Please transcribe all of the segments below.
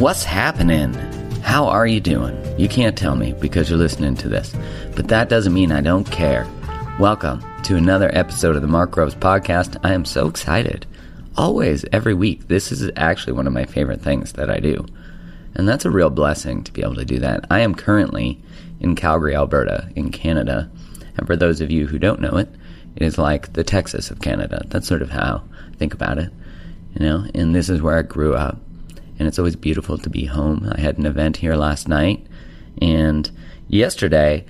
What's happening? How are you doing? You can't tell me because you're listening to this, but that doesn't mean I don't care. Welcome to another episode of the Mark Groves podcast. I am so excited. Always, every week. This is actually one of my favorite things that I do. And that's a real blessing to be able to do that. I am currently in Calgary, Alberta, in Canada. And for those of you who don't know it, it is like the Texas of Canada. That's sort of how I think about it. You know, and this is where I grew up and it's always beautiful to be home. I had an event here last night, and yesterday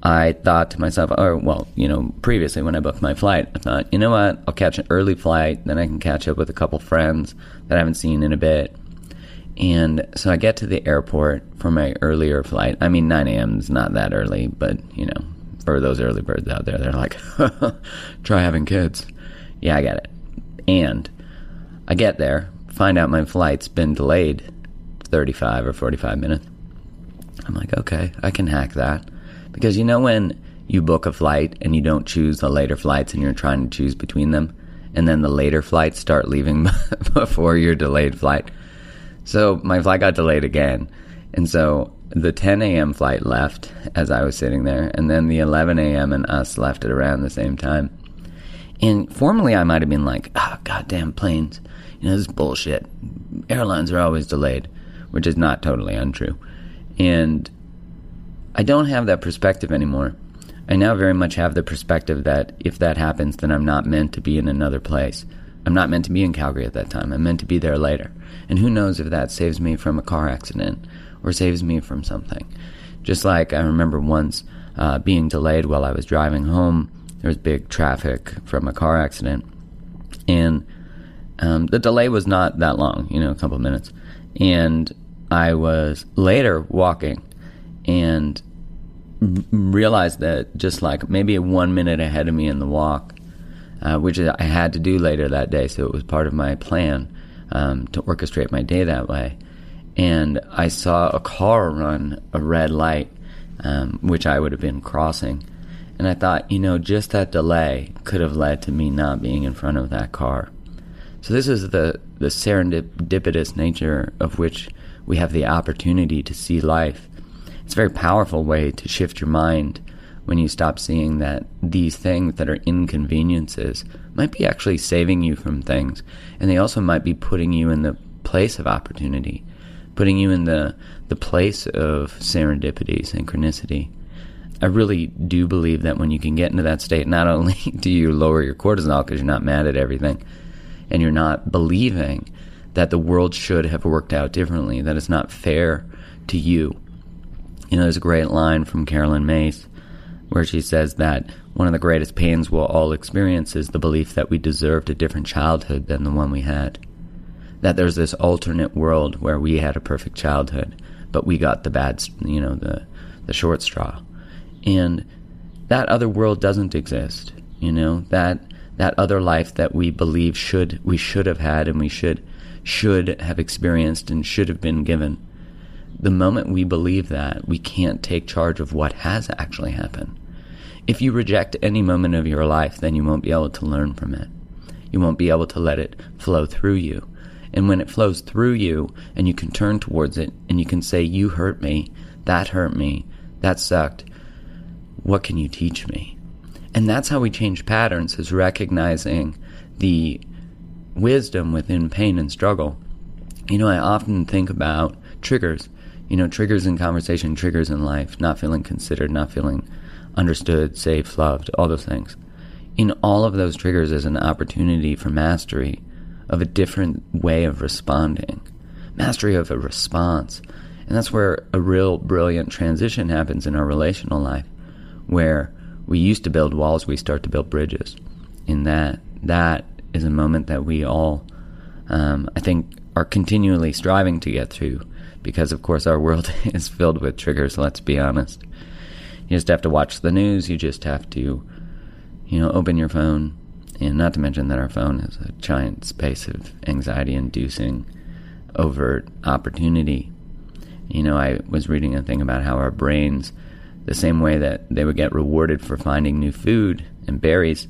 I thought to myself, or well, you know, previously when I booked my flight, I thought, you know what, I'll catch an early flight, then I can catch up with a couple friends that I haven't seen in a bit. And so I get to the airport for my earlier flight. I mean, 9 a.m. is not that early, but you know, for those early birds out there, they're like, try having kids. Yeah, I get it. And I get there, find out my flight's been delayed 35 or 45 minutes. I'm like, okay, I can hack that. Because you know when you book a flight and you don't choose the later flights and you're trying to choose between them, and then the later flights start leaving before your delayed flight? So my flight got delayed again. And so the 10 a.m. flight left as I was sitting there, and then the 11 a.m. and us left at around the same time. And formally, I might have been like, ah, oh, goddamn planes you know, this is bullshit. Airlines are always delayed, which is not totally untrue. And I don't have that perspective anymore. I now very much have the perspective that if that happens, then I'm not meant to be in another place. I'm not meant to be in Calgary at that time. I'm meant to be there later. And who knows if that saves me from a car accident or saves me from something. Just like I remember once uh, being delayed while I was driving home. There was big traffic from a car accident. And um, the delay was not that long, you know, a couple of minutes. And I was later walking and realized that just like maybe one minute ahead of me in the walk, uh, which I had to do later that day, so it was part of my plan um, to orchestrate my day that way. And I saw a car run a red light, um, which I would have been crossing. And I thought, you know, just that delay could have led to me not being in front of that car. So this is the, the serendipitous nature of which we have the opportunity to see life. It's a very powerful way to shift your mind when you stop seeing that these things that are inconveniences might be actually saving you from things. And they also might be putting you in the place of opportunity, putting you in the, the place of serendipity, synchronicity. I really do believe that when you can get into that state, not only do you lower your cortisol because you're not mad at everything, and you're not believing that the world should have worked out differently, that it's not fair to you. You know, there's a great line from Caroline Myss where she says that one of the greatest pains we'll all experience is the belief that we deserved a different childhood than the one we had. That there's this alternate world where we had a perfect childhood, but we got the bad, you know, the, the short straw. And that other world doesn't exist, you know, that, that other life that we believe should, we should have had and we should, should have experienced and should have been given. The moment we believe that, we can't take charge of what has actually happened. If you reject any moment of your life, then you won't be able to learn from it. You won't be able to let it flow through you. And when it flows through you and you can turn towards it and you can say, You hurt me, that hurt me, that sucked, what can you teach me? And that's how we change patterns, is recognizing the wisdom within pain and struggle. You know, I often think about triggers, you know, triggers in conversation, triggers in life, not feeling considered, not feeling understood, safe, loved, all those things. In all of those triggers is an opportunity for mastery of a different way of responding, mastery of a response. And that's where a real brilliant transition happens in our relational life, where we used to build walls, we start to build bridges. In that, that is a moment that we all, um, I think, are continually striving to get through because, of course, our world is filled with triggers, let's be honest. You just have to watch the news. You just have to, you know, open your phone. And not to mention that our phone is a giant space of anxiety inducing overt opportunity. You know, I was reading a thing about how our brains, the same way that they would get rewarded for finding new food and berries,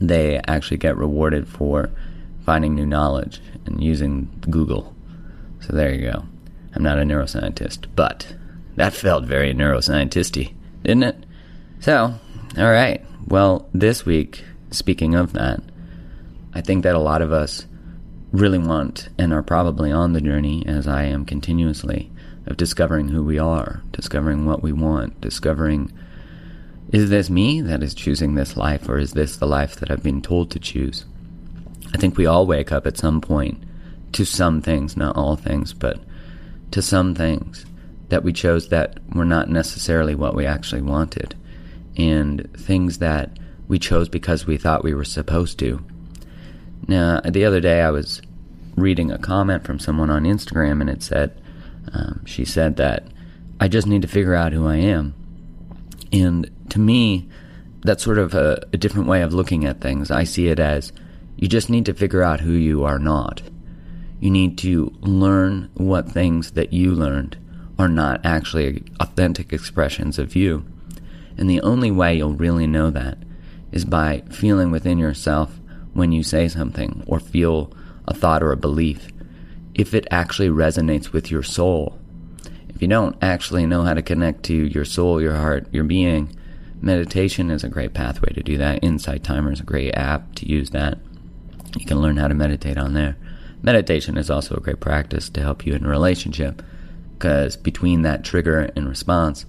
they actually get rewarded for finding new knowledge and using Google. So there you go. I'm not a neuroscientist, but that felt very neuroscientisty didn't it? So, all right. Well, this week, speaking of that, I think that a lot of us really want and are probably on the journey, as I am continuously, of discovering who we are, discovering what we want, discovering is this me that is choosing this life, or is this the life that I've been told to choose? I think we all wake up at some point to some things, not all things, but to some things that we chose that were not necessarily what we actually wanted, and things that we chose because we thought we were supposed to. Now, the other day I was reading a comment from someone on Instagram, and it said, um, she said that I just need to figure out who I am. And to me, that's sort of a, a different way of looking at things. I see it as you just need to figure out who you are not. You need to learn what things that you learned are not actually authentic expressions of you. And the only way you'll really know that is by feeling within yourself when you say something or feel a thought or a belief if it actually resonates with your soul. If you don't actually know how to connect to your soul, your heart, your being, meditation is a great pathway to do that. Insight Timer is a great app to use that. You can learn how to meditate on there. Meditation is also a great practice to help you in a relationship because between that trigger and response,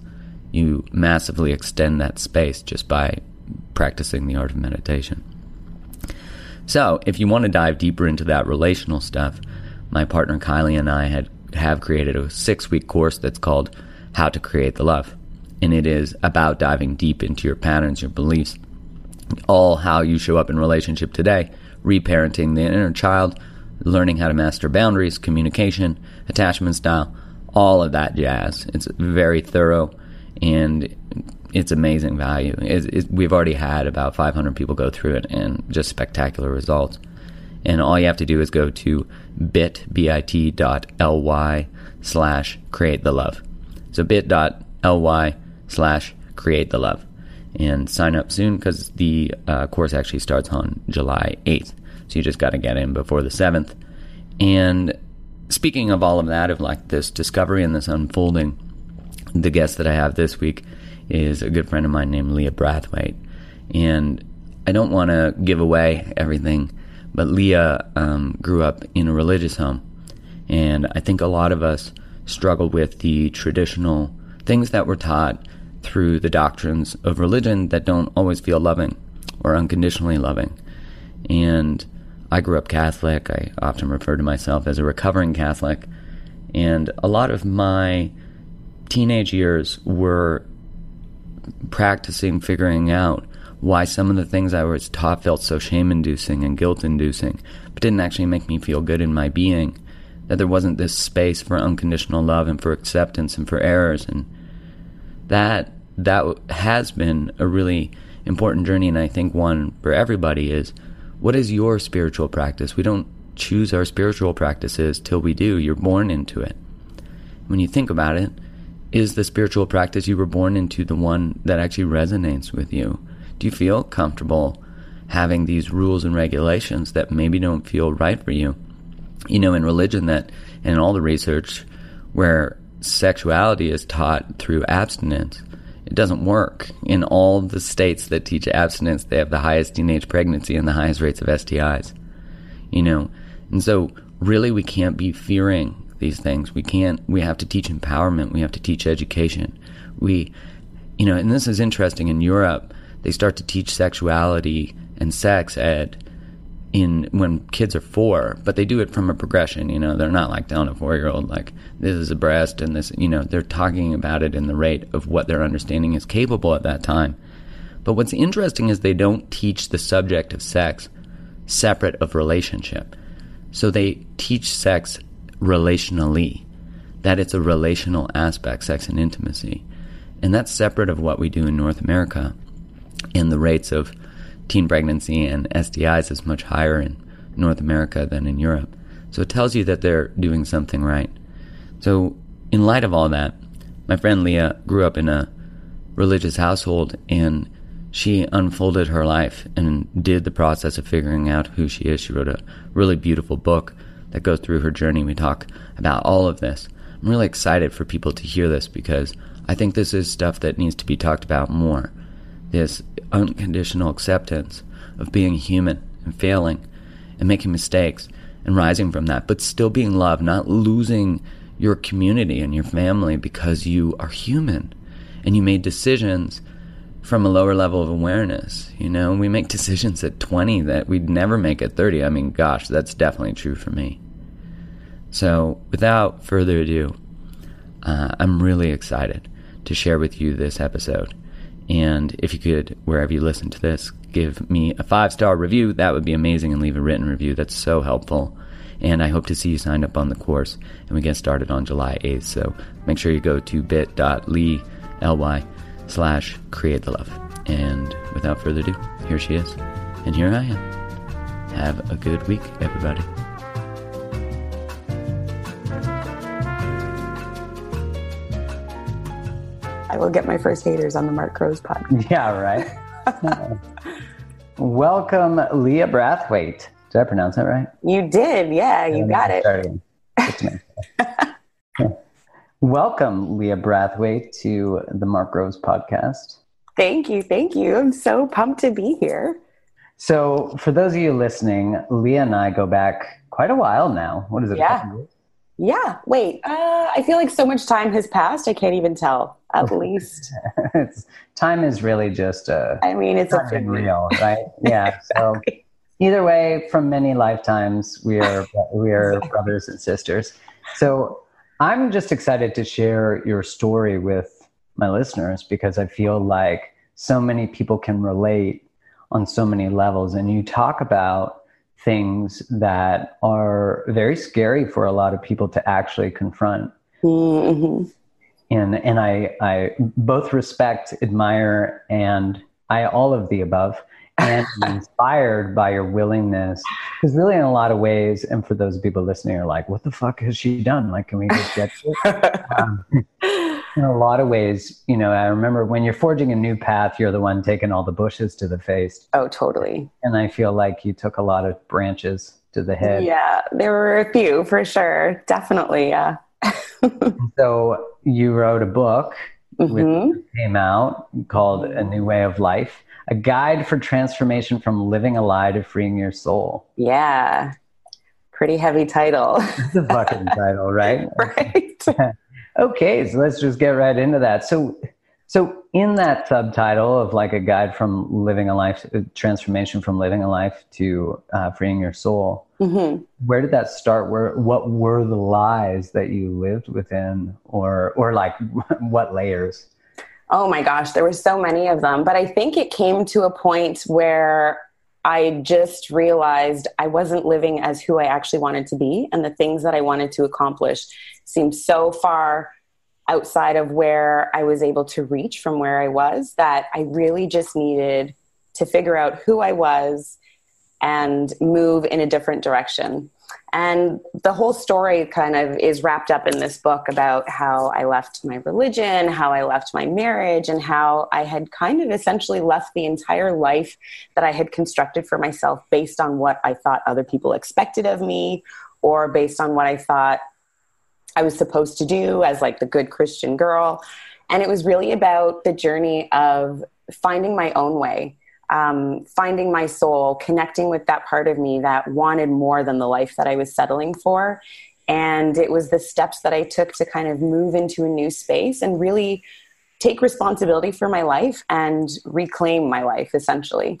you massively extend that space just by practicing the art of meditation. So, if you want to dive deeper into that relational stuff, my partner Kylie and I had have created a six week course that's called How to Create the Love. And it is about diving deep into your patterns, your beliefs, all how you show up in relationship today, reparenting the inner child, learning how to master boundaries, communication, attachment style, all of that jazz. It's very thorough and it's amazing value. It's, it's, we've already had about 500 people go through it and just spectacular results. And all you have to do is go to bit, B-I-T dot L-Y slash create the love. So bit.ly slash create the love. And sign up soon because the uh, course actually starts on July 8th. So you just got to get in before the 7th. And speaking of all of that, of like this discovery and this unfolding, the guest that I have this week is a good friend of mine named Leah Brathwaite. And I don't want to give away everything, but Leah um, grew up in a religious home. And I think a lot of us struggle with the traditional things that were taught through the doctrines of religion that don't always feel loving or unconditionally loving. And I grew up Catholic. I often refer to myself as a recovering Catholic. And a lot of my teenage years were practicing figuring out why some of the things I was taught felt so shame inducing and guilt inducing, but didn't actually make me feel good in my being. That there wasn't this space for unconditional love and for acceptance and for errors. And that that has been a really important journey, and I think one for everybody is what is your spiritual practice? We don't choose our spiritual practices till we do. You're born into it. When you think about it, is the spiritual practice you were born into the one that actually resonates with you? Do you feel comfortable having these rules and regulations that maybe don't feel right for you? You know, in religion, that in all the research where sexuality is taught through abstinence, it doesn't work. In all the states that teach abstinence, they have the highest teenage pregnancy and the highest rates of STIs. You know, and so really we can't be fearing these things. We can't, we have to teach empowerment. We have to teach education. We, you know, and this is interesting in Europe, they start to teach sexuality and sex ed in when kids are four, but they do it from a progression. You know, they're not like telling a four year old like this is a breast and this. You know, they're talking about it in the rate of what their understanding is capable at that time. But what's interesting is they don't teach the subject of sex separate of relationship. So they teach sex relationally, that it's a relational aspect, sex and intimacy. And that's separate of what we do in North America. And the rates of teen pregnancy and STIs is much higher in North America than in Europe. So it tells you that they're doing something right. So, in light of all that, my friend Leah grew up in a religious household and she unfolded her life and did the process of figuring out who she is. She wrote a really beautiful book that goes through her journey. We talk about all of this. I'm really excited for people to hear this because I think this is stuff that needs to be talked about more. This unconditional acceptance of being human and failing and making mistakes and rising from that, but still being loved, not losing your community and your family because you are human and you made decisions from a lower level of awareness. You know, we make decisions at 20 that we'd never make at 30. I mean, gosh, that's definitely true for me. So, without further ado, uh, I'm really excited to share with you this episode. And if you could, wherever you listen to this, give me a five star review, that would be amazing, and leave a written review. That's so helpful. And I hope to see you signed up on the course. And we get started on July 8th. So make sure you go to bit.ly slash create the love. And without further ado, here she is. And here I am. Have a good week, everybody. I will get my first haters on the Mark Groves podcast. Yeah, right. Welcome, Leah Brathwaite. Did I pronounce that right? You did. Yeah, you got it. Welcome, Leah Brathwaite, to the Mark Groves podcast. Thank you. Thank you. I'm so pumped to be here. So, for those of you listening, Leah and I go back quite a while now. What is it? Yeah. Yeah. Wait, uh, I feel like so much time has passed. I can't even tell. At least time is really just a. I mean, it's a real, right? Yeah. So either way, from many lifetimes, we are we are brothers and sisters. So I'm just excited to share your story with my listeners because I feel like so many people can relate on so many levels, and you talk about things that are very scary for a lot of people to actually confront. Mm-hmm. And and I I both respect, admire, and I all of the above, and inspired by your willingness. Because really, in a lot of ways, and for those people listening, are like, "What the fuck has she done? Like, can we just get to it?" um, in a lot of ways, you know, I remember when you're forging a new path, you're the one taking all the bushes to the face. Oh, totally. And I feel like you took a lot of branches to the head. Yeah, there were a few for sure. Definitely, yeah. so you wrote a book mm-hmm. which came out called A New Way of Life, a guide for transformation from living a lie to freeing your soul. Yeah. Pretty heavy title. It's a fucking title, right? right. okay, so let's just get right into that. So So, in that subtitle of like a guide from living a life, uh, transformation from living a life to uh, freeing your soul, mm-hmm. where did that start? Where what were the lies that you lived within, or or like what layers? Oh my gosh, there were so many of them. But I think it came to a point where I just realized I wasn't living as who I actually wanted to be, and the things that I wanted to accomplish seemed so far outside of where I was able to reach from where I was that I really just needed to figure out who I was and move in a different direction. And the whole story kind of is wrapped up in this book about how I left my religion, how I left my marriage, and how I had kind of essentially left the entire life that I had constructed for myself based on what I thought other people expected of me or based on what I thought I was supposed to do as like the good Christian girl. And it was really about the journey of finding my own way, um, finding my soul, connecting with that part of me that wanted more than the life that I was settling for. And it was the steps that I took to kind of move into a new space and really take responsibility for my life and reclaim my life essentially.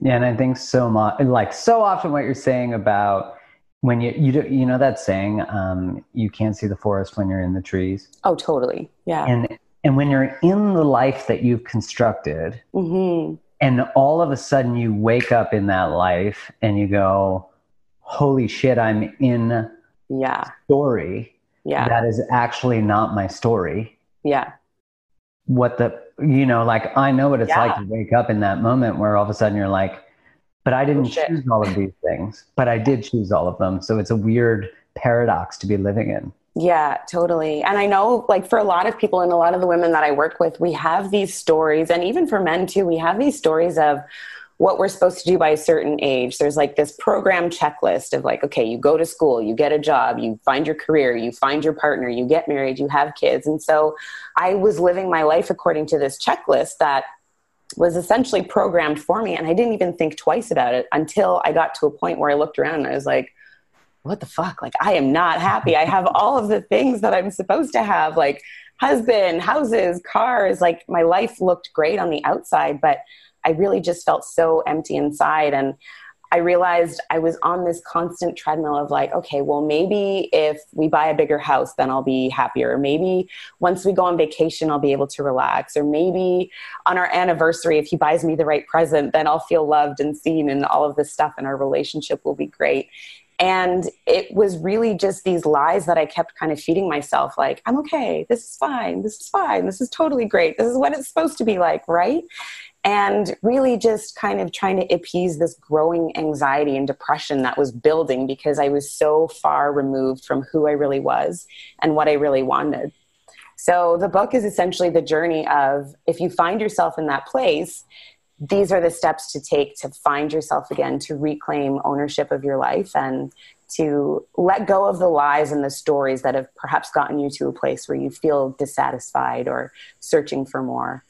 Yeah, and I think so much, like so often, what you're saying about when you you do, you know that saying, um, you can't see the forest when you're in the trees. Oh, totally. Yeah. And and when you're in the life that you've constructed, mm-hmm. and all of a sudden you wake up in that life and you go, "Holy shit, I'm in yeah story." Yeah. That is actually not my story. Yeah. What the you know, like I know what it's yeah. like to wake up in that moment where all of a sudden you're like, but I didn't oh, choose all of these things, but I did choose all of them. So it's a weird paradox to be living in. Yeah, totally. And I know, like, for a lot of people and a lot of the women that I work with, we have these stories, and even for men too, we have these stories of, what we're supposed to do by a certain age. There's like this program checklist of like, okay, you go to school, you get a job, you find your career, you find your partner, you get married, you have kids. And so I was living my life according to this checklist that was essentially programmed for me. And I didn't even think twice about it until I got to a point where I looked around and I was like, what the fuck? Like, I am not happy. I have all of the things that I'm supposed to have, like husband, houses, cars. Like, my life looked great on the outside, but I really just felt so empty inside. And I realized I was on this constant treadmill of like, okay, well, maybe if we buy a bigger house, then I'll be happier. Maybe once we go on vacation, I'll be able to relax. Or maybe on our anniversary, if he buys me the right present, then I'll feel loved and seen and all of this stuff, and our relationship will be great. And it was really just these lies that I kept kind of feeding myself like, I'm okay, this is fine, this is fine, this is totally great, this is what it's supposed to be like, right? And really just kind of trying to appease this growing anxiety and depression that was building because I was so far removed from who I really was and what I really wanted. So the book is essentially the journey of if you find yourself in that place, these are the steps to take to find yourself again, to reclaim ownership of your life and to let go of the lies and the stories that have perhaps gotten you to a place where you feel dissatisfied or searching for more.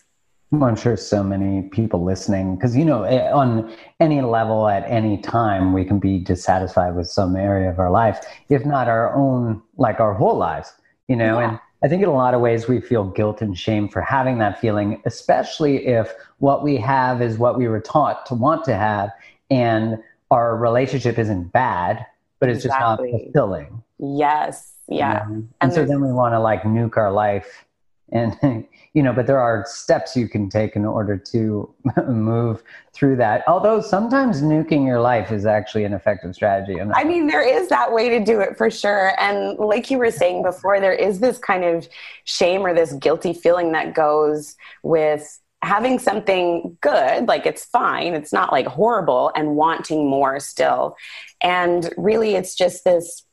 Well, I'm sure so many people listening, because you know, eh, on any level at any time, we can be dissatisfied with some area of our life, if not our own, like our whole lives, you know. Yeah. And I think in a lot of ways, we feel guilt and shame for having that feeling, especially if what we have is what we were taught to want to have, and our relationship isn't bad, but it's exactly. just not fulfilling. Yes. Yeah. You know? And, and so then we want to like nuke our life and you know but there are steps you can take in order to move through that. Although sometimes nuking your life is actually an effective strategy i mean there is that way to do it for sure. And like you were saying before there is this kind of shame or this guilty feeling that goes with having something good like it's fine it's not like horrible and wanting more still. And really it's just this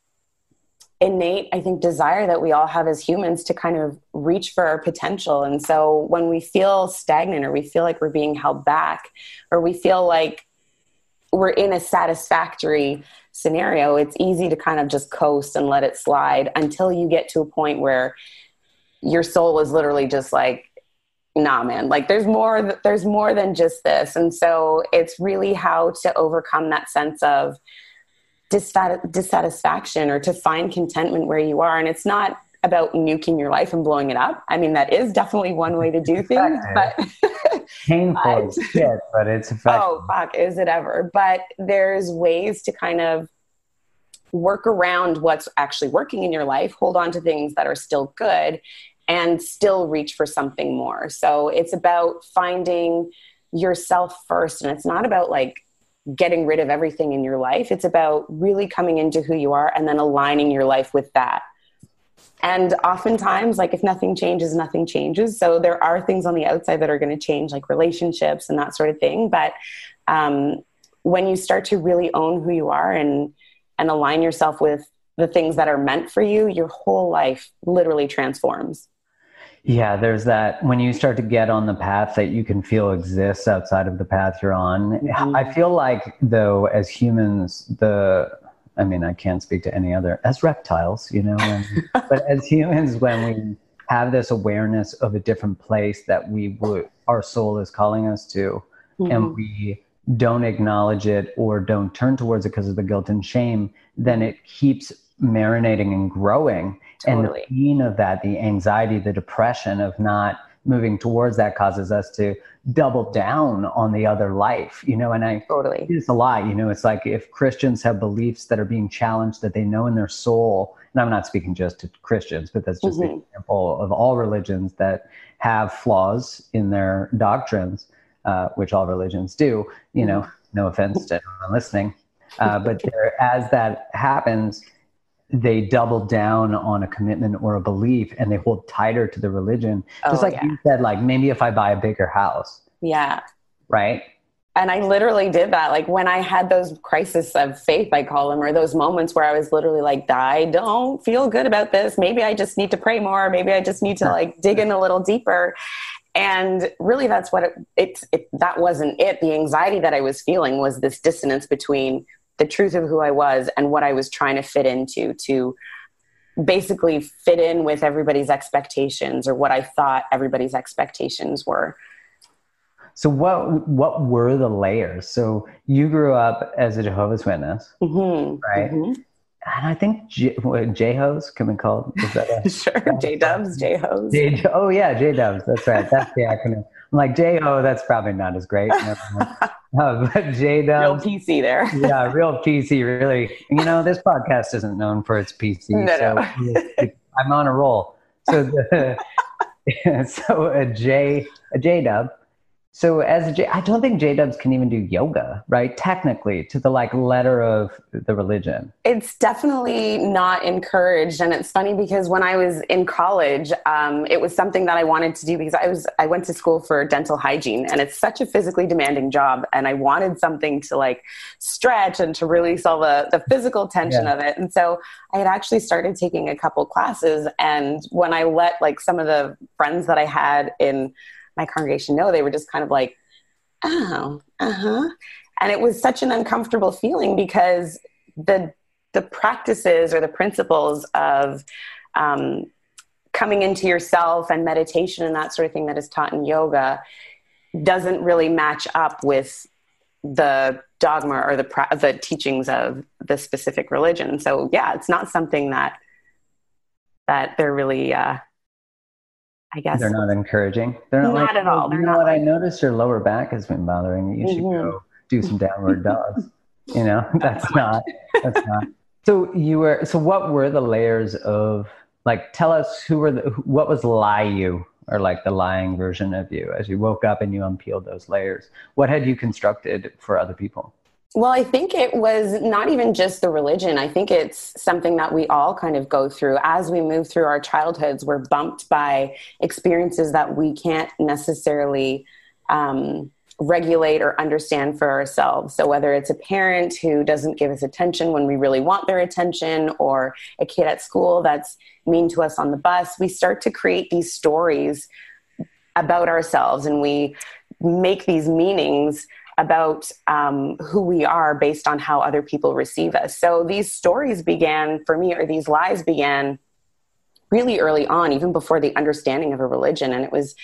innate, I think, desire that we all have as humans to kind of reach for our potential. And so when we feel stagnant or we feel like we're being held back or we feel like we're in a satisfactory scenario, it's easy to kind of just coast and let it slide until you get to a point where your soul is literally just like, nah, man, like there's more, there's more than just this. And so it's really how to overcome that sense of, dissatisfaction or to find contentment where you are. And it's not about nuking your life and blowing it up. I mean, that is definitely one way to do things, but painful as shit, but it's effective. Oh, fuck, is it ever? But there's ways to kind of work around what's actually working in your life, hold on to things that are still good, and still reach for something more. So it's about finding yourself first. And it's not about like getting rid of everything in your life. It's about really coming into who you are and then aligning your life with that. And oftentimes, like if nothing changes, nothing changes. So there are things on the outside that are going to change, like relationships and that sort of thing. But um, when you start to really own who you are and and align yourself with the things that are meant for you, your whole life literally transforms. Yeah, there's that when you start to get on the path that you can feel exists outside of the path you're on. Mm-hmm. I feel like though as humans the I mean I can't speak to any other as reptiles, you know, and, but as humans when we have this awareness of a different place that we would our soul is calling us to mm-hmm. and we don't acknowledge it or don't turn towards it because of the guilt and shame, then it keeps marinating and growing Totally. And the pain of that, the anxiety, the depression of not moving towards that causes us to double down on the other life, you know, and I totally it's a lot, you know, it's like if Christians have beliefs that are being challenged that they know in their soul, and I'm not speaking just to Christians, but that's just mm-hmm. an example of all religions that have flaws in their doctrines, uh, which all religions do, you know, no offense to anyone listening. Uh, but there, as that happens, they double down on a commitment or a belief and they hold tighter to the religion. Oh, Just like yeah. you said, like maybe if I buy a bigger house. Yeah. Right. And I literally did that. Like when I had those crises of faith, I call them, or those moments where I was literally like, I don't feel good about this. Maybe I just need to pray more. Maybe I just need to like dig in a little deeper. And really, that's what it, it, it that wasn't it. The anxiety that I was feeling was this dissonance between the truth of who I was and what I was trying to fit into to basically fit in with everybody's expectations or what I thought everybody's expectations were. So what what were the layers? So you grew up as a Jehovah's Witness, mm-hmm. right? Mm-hmm. And I think J- J-Hos can be called. Is that a, sure, J-Dubs, J-Hos. J- oh yeah, J-Dubs. That's right. That's the acronym. I'm like J-O, that's probably not as great. Uh, but J Dub. Real PC there. yeah, real PC, really. You know, this podcast isn't known for its PC. No, so no. I'm on a roll. So the, so a J a J Dub so as a J, I don't think J Dubs can even do yoga, right? Technically, to the like letter of the religion. It's definitely not encouraged, and it's funny because when I was in college, um, it was something that I wanted to do because I was I went to school for dental hygiene, and it's such a physically demanding job, and I wanted something to like stretch and to release all the the physical tension yeah. of it, and so I had actually started taking a couple classes, and when I let like some of the friends that I had in my congregation know. They were just kind of like, oh, uh huh. And it was such an uncomfortable feeling because the the practices or the principles of um, coming into yourself and meditation and that sort of thing that is taught in yoga doesn't really match up with the dogma or the the teachings of the specific religion. So yeah, it's not something that that they're really uh, I guess they're not encouraging. They're not, not like, at all. They're you know what? Like... I noticed your lower back has been bothering you. You should mm-hmm. go do some downward dogs. You know, that's not. That's not. So you were. So what were the layers of like? Tell us who were the. What was lie you or like the lying version of you as you woke up and you unpeeled those layers? What had you constructed for other people? Well, I think it was not even just the religion. I think it's something that we all kind of go through as we move through our childhoods. We're bumped by experiences that we can't necessarily um, regulate or understand for ourselves. So, whether it's a parent who doesn't give us attention when we really want their attention, or a kid at school that's mean to us on the bus, we start to create these stories about ourselves and we make these meanings about um, who we are based on how other people receive us. So, these stories began for me, or these lies began really early on, even before the understanding of a religion. And it was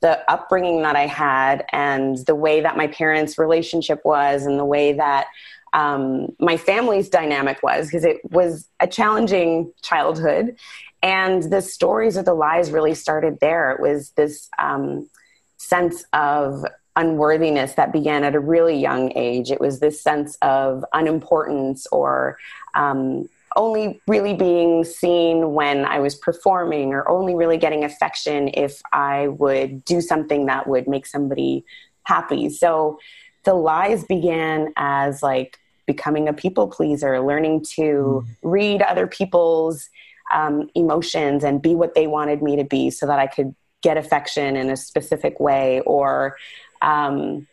the upbringing that I had and the way that my parents' relationship was and the way that um, my family's dynamic was because it was a challenging childhood. And the stories or the lies really started there. It was this um, sense of unworthiness that began at a really young age. It was this sense of unimportance or um, only really being seen when I was performing or only really getting affection if I would do something that would make somebody happy. So the lies began as like becoming a people pleaser, learning to mm. read other people's um, emotions and be what they wanted me to be so that I could get affection in a specific way or um,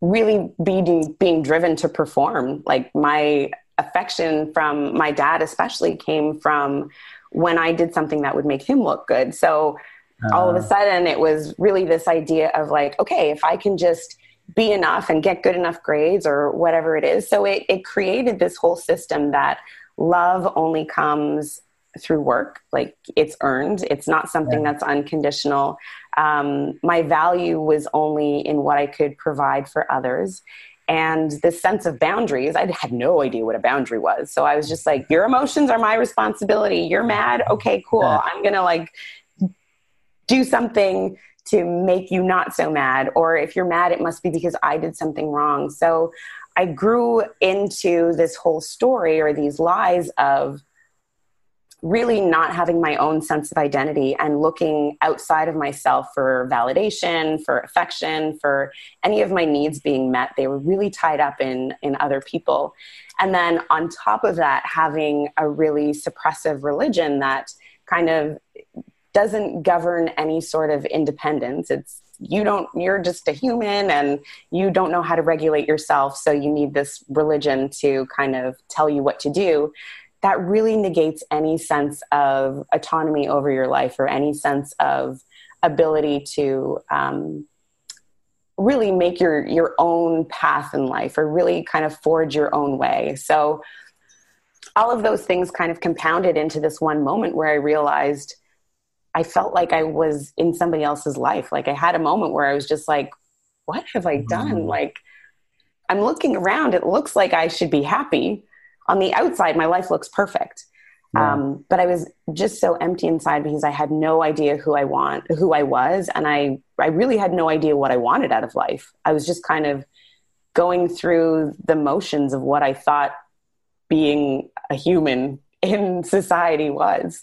really be being driven to perform. Like my affection from my dad, especially, came from when I did something that would make him look good. So uh, all of a uh. sudden, it was really this idea of like, okay, if I can just be enough and get good enough grades or whatever it is. So it, it created this whole system that love only comes through work like it's earned. It's not something yeah. that's unconditional. Um, my value was only in what i could provide for others. And this sense of boundaries i had no idea what a boundary was. So i was just like your emotions are my responsibility. You're mad? Okay cool. Yeah. i'm gonna like do something to make you not so mad. Or if you're mad it must be because i did something wrong. So i grew into this whole story or these lies of really not having my own sense of identity and looking outside of myself for validation, for affection, for any of my needs being met. They were really tied up in, in other people. And then on top of that, having a really suppressive religion that kind of doesn't govern any sort of independence. It's you don't you're just a human and you don't know how to regulate yourself so you need this religion to kind of tell you what to do that really negates any sense of autonomy over your life or any sense of ability to um, really make your your own path in life or really kind of forge your own way. So all of those things kind of compounded into this one moment where i realized i felt like i was in somebody else's life. Like i had a moment where i was just like what have i done? Mm-hmm. like i'm looking around. It looks like i should be happy on the outside, my life looks perfect. Um, but I was just so empty inside because I had no idea who I want, who I was, and I I really had no idea what I wanted out of life. I was just kind of going through the motions of what I thought being a human in society was.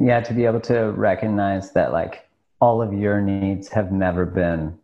Yeah to be able to recognize that like all of your needs have never been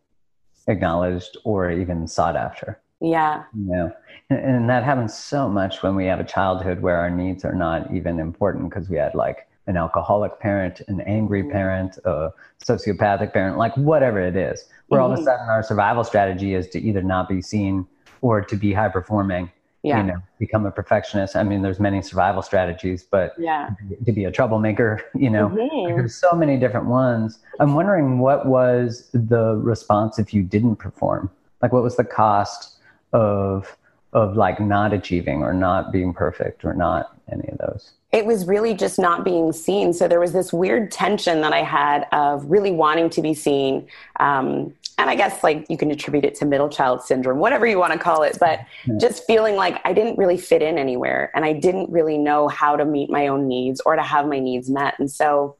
acknowledged or even sought after yeah you know and, and that happens so much when we have a childhood where our needs are not even important because we had like an alcoholic parent an angry mm-hmm. parent a sociopathic parent like whatever it is where mm-hmm. all of a mm-hmm. sudden our survival strategy is to either not be seen or to be high performing yeah. you know become a perfectionist i mean there's many survival strategies but yeah to be a troublemaker you know mm-hmm. there's so many different ones i'm wondering what was the response if you didn't perform like what was the cost of of like not achieving or not being perfect or not any of those it was really just not being seen. So there was this weird tension that I had of really wanting to be seen. Um, and I guess like you can attribute it to middle child syndrome, whatever you want to call it, but yeah. just feeling like I didn't really fit in anywhere and I didn't really know how to meet my own needs or to have my needs met. And so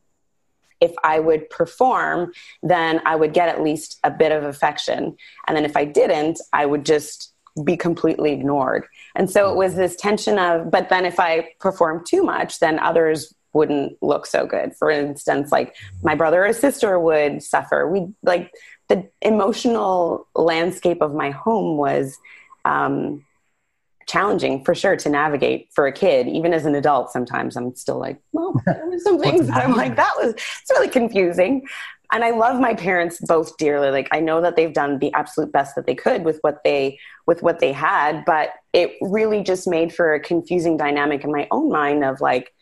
if I would perform, then I would get at least a bit of affection. And then if I didn't, I would just be completely ignored. And so it was this tension of, but then if I perform too much, then others wouldn't look so good. For instance, like my brother or sister would suffer. We like the emotional landscape of my home was um, challenging for sure to navigate for a kid. Even as an adult, sometimes I'm still like, well, there were some things that I'm like, that was it's really confusing. And I love my parents both dearly. Like I know that they've done the absolute best that they could with what they with what they had, but it really just made for a confusing dynamic in my own mind of like,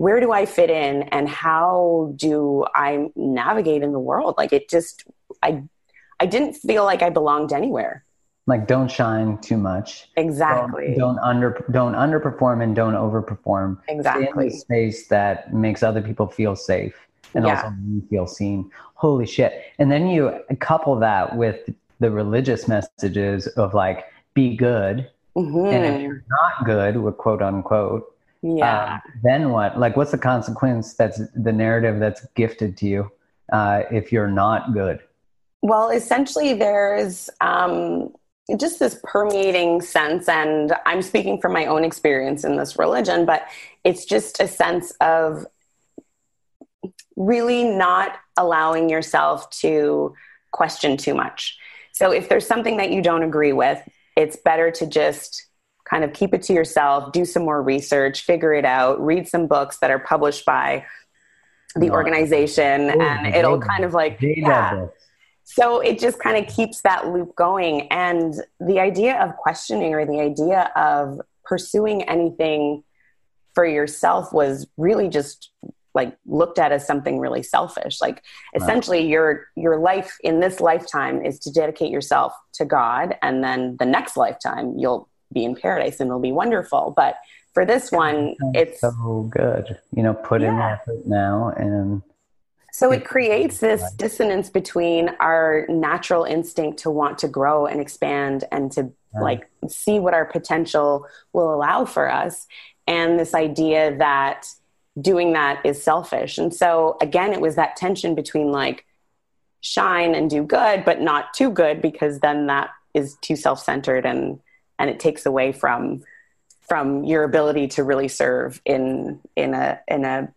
where do I fit in and how do I navigate in the world? Like it just I I didn't feel like I belonged anywhere. Like don't shine too much. Exactly. Don't, don't under don't underperform and don't overperform. Exactly Stay in the space that makes other people feel safe and yeah. also you feel seen. Holy shit. And then you couple that with the religious messages of like be good. Mm-hmm. and if you're not good with quote unquote yeah. Um, then what like what's the consequence that's the narrative that's gifted to you uh, if you're not good? Well essentially there's um, just this permeating sense and i'm speaking from my own experience in this religion but it's just a sense of really not allowing yourself to question too much. So if there's something that you don't agree with it's better to just kind of keep it to yourself do some more research figure it out read some books that are published by the organization Ooh, and it'll kind of like yeah, so it just kind of keeps that loop going. And the idea of questioning or the idea of pursuing anything for yourself was really just like looked at as something really selfish. Like essentially your your life in this lifetime is to dedicate yourself to god and then the next lifetime you'll be in paradise and it'll be wonderful but for this one it's so good you know put yeah. in effort now and so it creates this dissonance between our natural instinct to want to grow and expand and to like see what our potential will allow for us and this idea that doing that is selfish. And so again it was that tension between like shine and do good but not too good because then that is too self-centered and and it takes away from from your ability to really serve in in a in a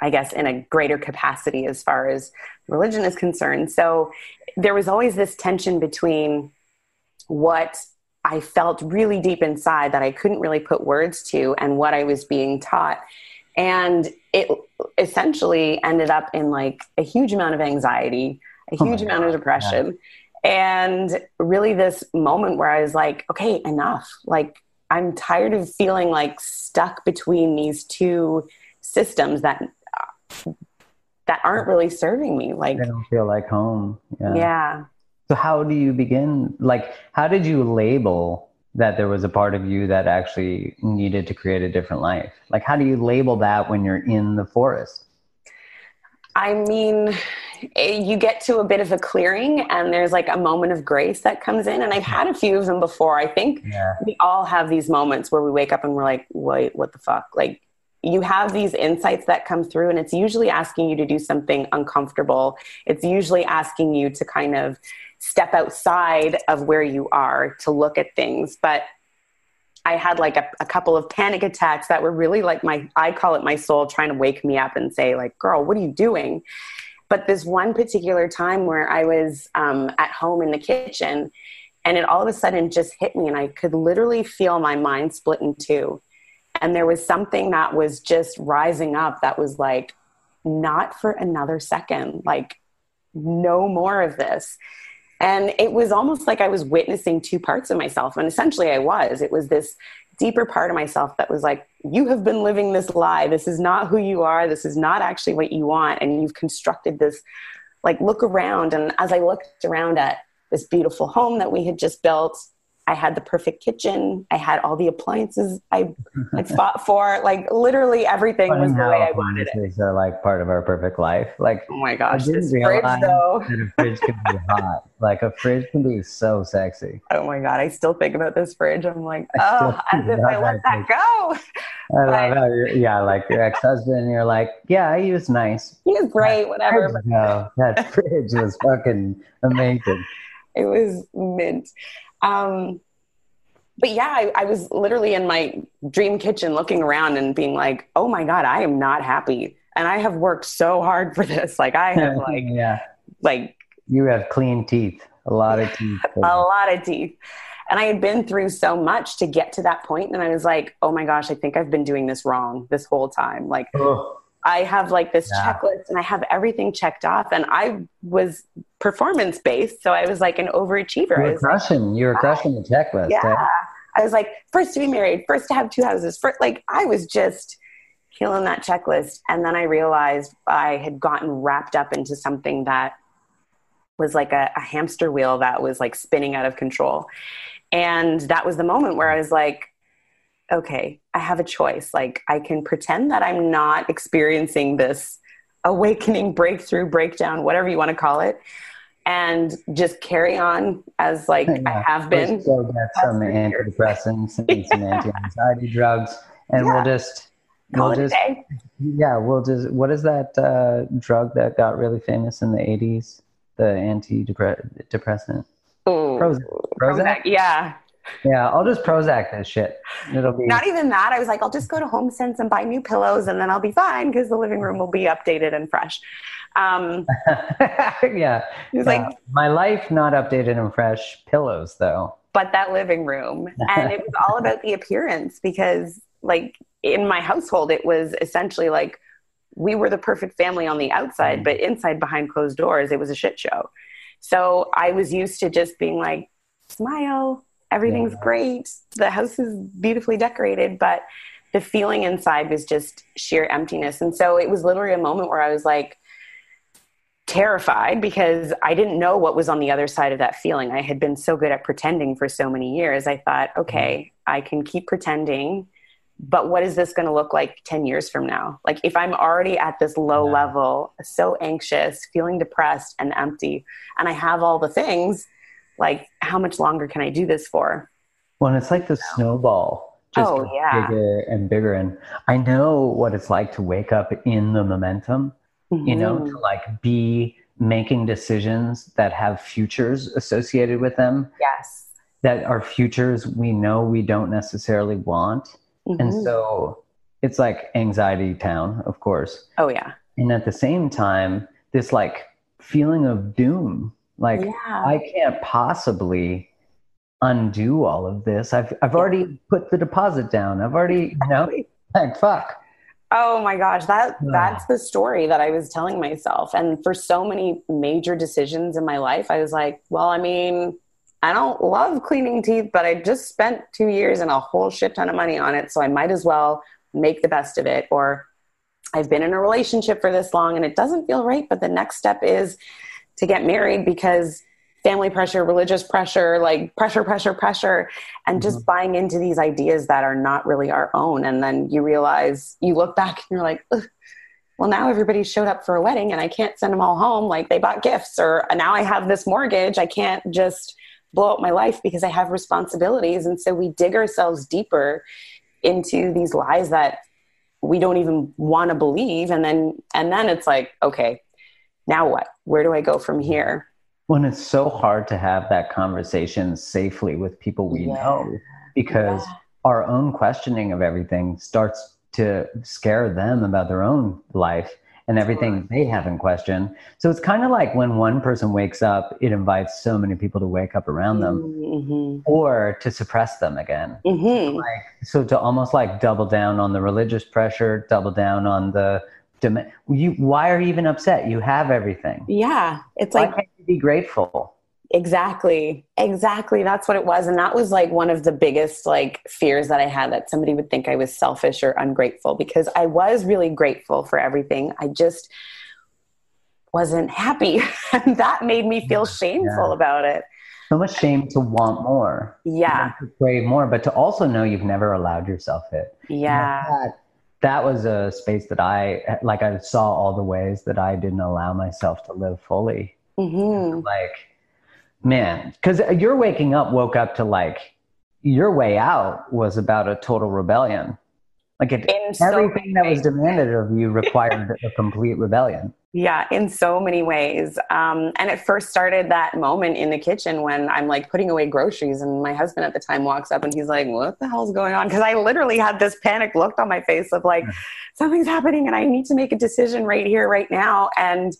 I guess, in a greater capacity as far as religion is concerned. So there was always this tension between what I felt really deep inside that I couldn't really put words to and what I was being taught. And it essentially ended up in like a huge amount of anxiety, a oh huge oh amount God. of depression. Yeah. And really, this moment where I was like, okay, enough. Like, I'm tired of feeling like stuck between these two systems that that aren't really serving me. Like they don't feel like home. Yeah. yeah. So how do you begin? Like, how did you label that there was a part of you that actually needed to create a different life? Like, how do you label that when you're in the forest? I mean, you get to a bit of a clearing and there's like a moment of grace that comes in. And I've had a few of them before. I think yeah. we all have these moments where we wake up and we're like, wait, what the fuck? Like, you have these insights that come through and it's usually asking you to do something uncomfortable it's usually asking you to kind of step outside of where you are to look at things but i had like a, a, couple of panic attacks that were really like my i call it my soul trying to wake me up and say like girl what are you doing but this one particular time where i was um, at home in the kitchen and it all of a sudden just hit me and i could literally feel my mind split in two and there was something that was just rising up that was like, not for another second, like, no more of this. And it was almost like I was witnessing two parts of myself. And essentially, I was. It was this deeper part of myself that was like, you have been living this lie. This is not who you are. This is not actually what you want. And you've constructed this, like, look around. And as I looked around at this beautiful home that we had just built, I had the perfect kitchen. I had all the appliances I I fought for. Like literally everything was the way I wanted it. appliances are like part of our perfect life. Like Oh my gosh, this fridge though. that a fridge can be hot. Like a fridge can be so sexy. Oh my god, I still think about this fridge. I'm like, oh, as if I let that that go. I love how you're, yeah, like your ex-husband, you're like, yeah, he was nice. He was great, whatever. But No, that fridge was fucking amazing. it was mint. Um, but yeah, I, I was literally in my dream kitchen looking around and being like, oh my God, I am not happy. And I have worked so hard for this. Like I have like yeah, like you have clean teeth, a lot of teeth. a lot of teeth. And I had been through so much to get to that point. And I was like, oh my gosh, I think I've been doing this wrong this whole time. Like. I have like this Yeah. checklist and I have everything checked off. And I was performance based. So I was like an overachiever. You I were was like, crushing. You were crushing the checklist. yeah. eh? I was like, first to be married, first to have two houses. First, like I was just killing that checklist. And then I realized I had gotten wrapped up into something that was like a, a hamster wheel that was like spinning out of control. And that was the moment where I was like, okay, I have a choice. Like I can pretend that I'm not experiencing this awakening, breakthrough, breakdown, whatever you want to call it, and just carry on as like I Yeah. have been. Go get some antidepressants and some anti-anxiety drugs, and Yeah. we'll just Call we'll just yeah, we'll just what is that uh, drug that got really famous in the '80s? The antidepressant. Ooh. Prozac. Prozac? Yeah. Yeah, I'll just Prozac this shit. It'll be Not even that. I was like, I'll just go to HomeSense and buy new pillows and then I'll be fine because the living room will be updated and fresh. Um, yeah. he was Yeah. like, my life not updated and fresh pillows though. but that living room. And it was all about the appearance because, like, in my household, it was essentially like we were the perfect family on the outside, but inside behind closed doors, it was a shit show. So I was used to just being like, smile, everything's Yeah. great, the house is beautifully decorated, but the feeling inside was just sheer emptiness. And so it was literally a moment where I was like, terrified because I didn't know what was on the other side of that feeling. I had been so good at pretending for so many years. I thought, mm-hmm. okay, I can keep pretending, but what is this going to look like 10 years from now? Like if I'm already at this low Yeah. level, so anxious, feeling depressed and empty, and I have all the things, like how much longer can I do this for? Well, and it's like the snowball just Oh, yeah. bigger and bigger. And I know what it's like to wake up in the momentum, you know, to like be making decisions that have futures associated with them, Yes. that are futures we know we don't necessarily want. And Mhm. so it's like anxiety town, of course. oh, yeah. And at the same time, this like feeling of doom, like Yeah. I can't possibly undo all of this. I've I've already put the deposit down. I've already, you know, like fuck. Oh my gosh, that that's the story that I was telling myself. And for so many major decisions in my life, I was like, well, I mean, I don't love cleaning teeth, but I just spent 2 years and a whole shit ton of money on it, so I might as well make the best of it or I've been in a relationship for this long and it doesn't feel right, but the next step is to get married because family pressure, religious pressure, like pressure, pressure, pressure, and just mm-hmm. buying into these ideas that are not really our own. And then you realize, you look back and you're like, well, now everybody showed up for a wedding and I can't send them all home. Like they bought gifts, or now I have this mortgage. I can't just blow up my life because I have responsibilities. And so we dig ourselves deeper into these lies that we don't even want to believe. And then, and then it's like, okay, now what? Where do I go from here? When it's so hard to have that conversation safely with people we Yeah. know because Yeah. our own questioning of everything starts to scare them about their own life and everything they have in question. So it's kind of like when one person wakes up, it invites so many people to wake up around them Mm-hmm. or to suppress them again. Mm-hmm. like so to almost like double down on the religious pressure double down on the dem- you why are you even upset you have everything Yeah. It's why like, can't you be grateful Exactly. Exactly. That's what it was. And that was like one of the biggest like fears that I had that somebody would think I was selfish or ungrateful because I was really grateful for everything. I just wasn't happy. and that made me feel shameful Yeah. about it. so much shame to want more. Yeah. To crave more, but to also know you've never allowed yourself it. Yeah. That, that was a space that I like. I saw all the ways that I didn't allow myself to live fully. hmm Like, man, because you're waking up, woke up to like your way out was about a total rebellion. Like it, In so everything many that was demanded of you required a complete rebellion. Yeah, in so many ways. Um, and it first started that moment in the kitchen when I'm like putting away groceries, and my husband at the time walks up and he's like, What the hell's going on? Because I literally had this panic look on my face of like, something's happening and I need to make a decision right here, right now. And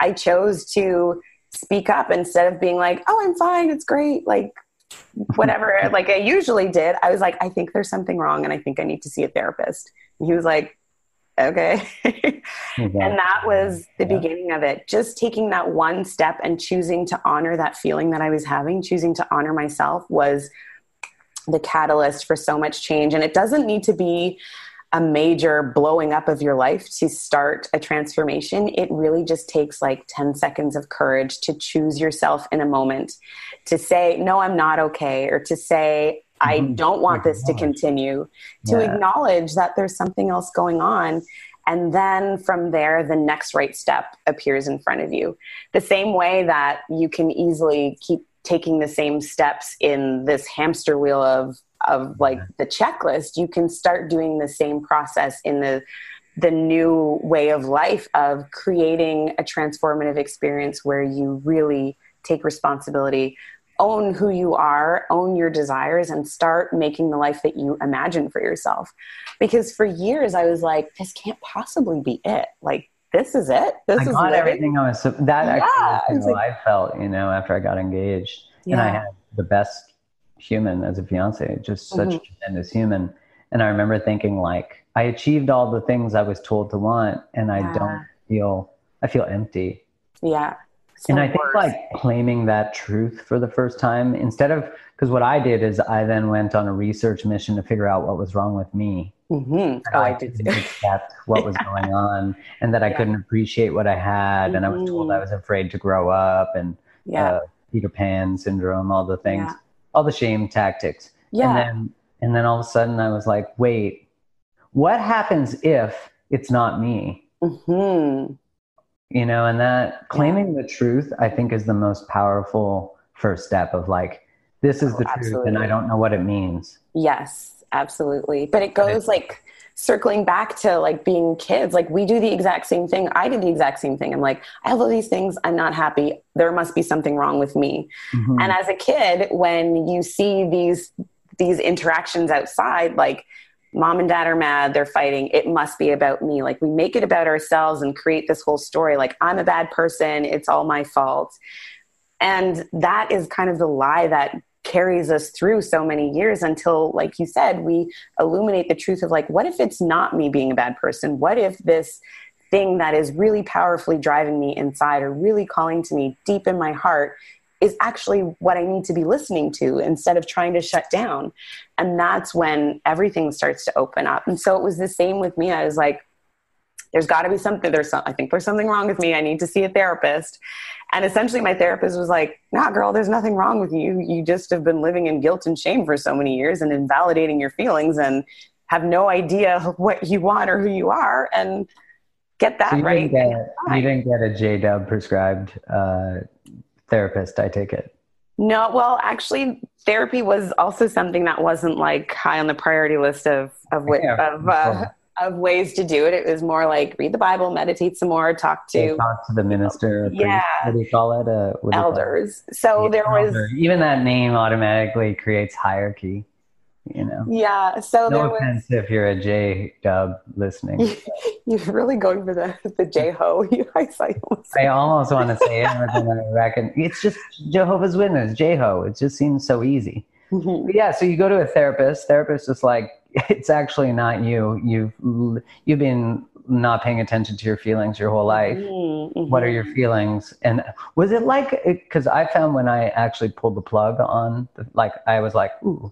I chose to speak up instead of being like, Oh, I'm fine, it's great. Like, whatever, like I usually did. I was like, I think there's something wrong and I think I need to see a therapist. And he was like, Okay. And that was the Yeah. beginning of it. Just taking that one step and choosing to honor that feeling that I was having, choosing to honor myself was the catalyst for so much change. And it doesn't need to be a major blowing up of your life to start a transformation. It really just takes like 10 seconds of courage to choose yourself in a moment, to say, no, I'm not okay, or to say, I Mhm. don't want this to continue, to Yeah. acknowledge that there's something else going on. And then from there, the next right step appears in front of you. The same way that you can easily keep taking the same steps in this hamster wheel of, of like the checklist, you can start doing the same process in the the new way of life of creating a transformative experience where you really take responsibility own who you are, own your desires, and start making the life that you imagine for yourself. Because for years I was like, this can't possibly be it. Like, this is it. This I is got living? everything I was. So, that Yeah, actually was like- I felt, you know, after I got engaged, and I had the best human as a fiance, just such Mhm. a tremendous human. And I remember thinking, like, I achieved all the things I was told to want, and I Yeah. don't feel. I feel empty. Yeah. And So I think worse. like claiming that truth for the first time instead of because what I did is I then went on a research mission to figure out what was wrong with me. Mhm. Oh, I did couldn't too. accept what was going on and that I Yeah. couldn't appreciate what I had and I was told. I was afraid to grow up and Yeah. uh, Peter Pan syndrome, all the things, Yeah. all the shame tactics. yeah. And then and then all of a sudden I was like, wait, what happens if it's not me? hmm You know, and that claiming the truth I think is the most powerful first step of like this is Oh, the truth and. I don't know what it means. Yes, absolutely. But it goes like circling back to like being kids. Like we do the exact same thing. I did the exact same thing. I'm like, I have all these things. I'm not happy. There must be something wrong with me. Mhm. And as a kid, when you see these these interactions outside, like mom and dad are mad, they're fighting, it must be about me. Like we make it about ourselves and create this whole story like I'm a bad person, it's all my fault. And that is kind of the lie that carries us through so many years until like you said we illuminate the truth of like what if it's not me being a bad person what if this thing that is really powerfully driving me inside or really calling to me deep in my heart is actually what I need to be listening to instead of trying to shut down. And that's when everything starts to open up. And so it was the same with me. I was like, there's got to be something. There's some, I think there's something wrong with me. I need to see a therapist. And essentially, my therapist was like, "Nah, girl, there's nothing wrong with you. You just have been living in guilt and shame for so many years and invalidating your feelings and have no idea what you want or who you are. And get that So you, right. didn't get, you didn't get a J Dub prescribed uh, therapist, I take it. No, well, actually, therapy was also something that wasn't like high on the priority list of of Yeah, of uh, of ways to do it. It was more like read the Bible, meditate some more, talk to talk to the minister. priest. Yeah. What do you call it? Uh, you call it? elders. So there was even that name automatically creates hierarchy. You know, yeah. So there no was offense if you're a J Dub listening. you're really going for the the J ho. I I almost want to say it, I reckon it's just Jehovah's Witness, J-Ho. It just seems so easy. Mhm. Yeah, so you go to a therapist. Therapist is like, it's actually not you. You've you've been not paying attention to your feelings your whole life. Mhm. What are your feelings? And was it like? Because I found when I actually pulled the plug on, the, like I was like, ooh.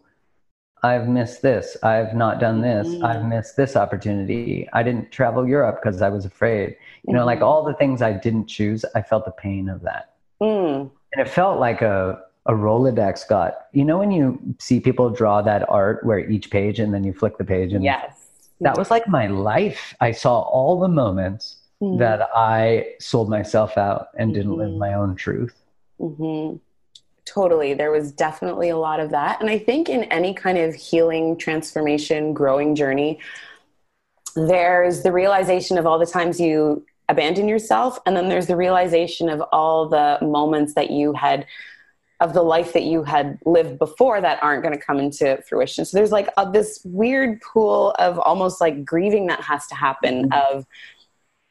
I've missed this. I've not done this. Mhm. I've missed this opportunity. I didn't travel Europe because I was afraid. You know, like Mhm. all the things I didn't choose, I felt the pain of that. Mm. And it felt like a a Rolodex got. You know when you see people draw that art where each page and then you flick the page and Yes. that was like my life. I saw all the moments Mhm. that I sold myself out and didn't live Mhm. my own truth. Totally. There was definitely a lot of that. And I think in any kind of healing, transformation, growing journey, there's the realization of all the times you abandon yourself. And then there's the realization of all the moments that you had, of the life that you had lived before that aren't going to come into fruition. So there's like a, this weird pool of almost like grieving that has to happen mm-hmm. of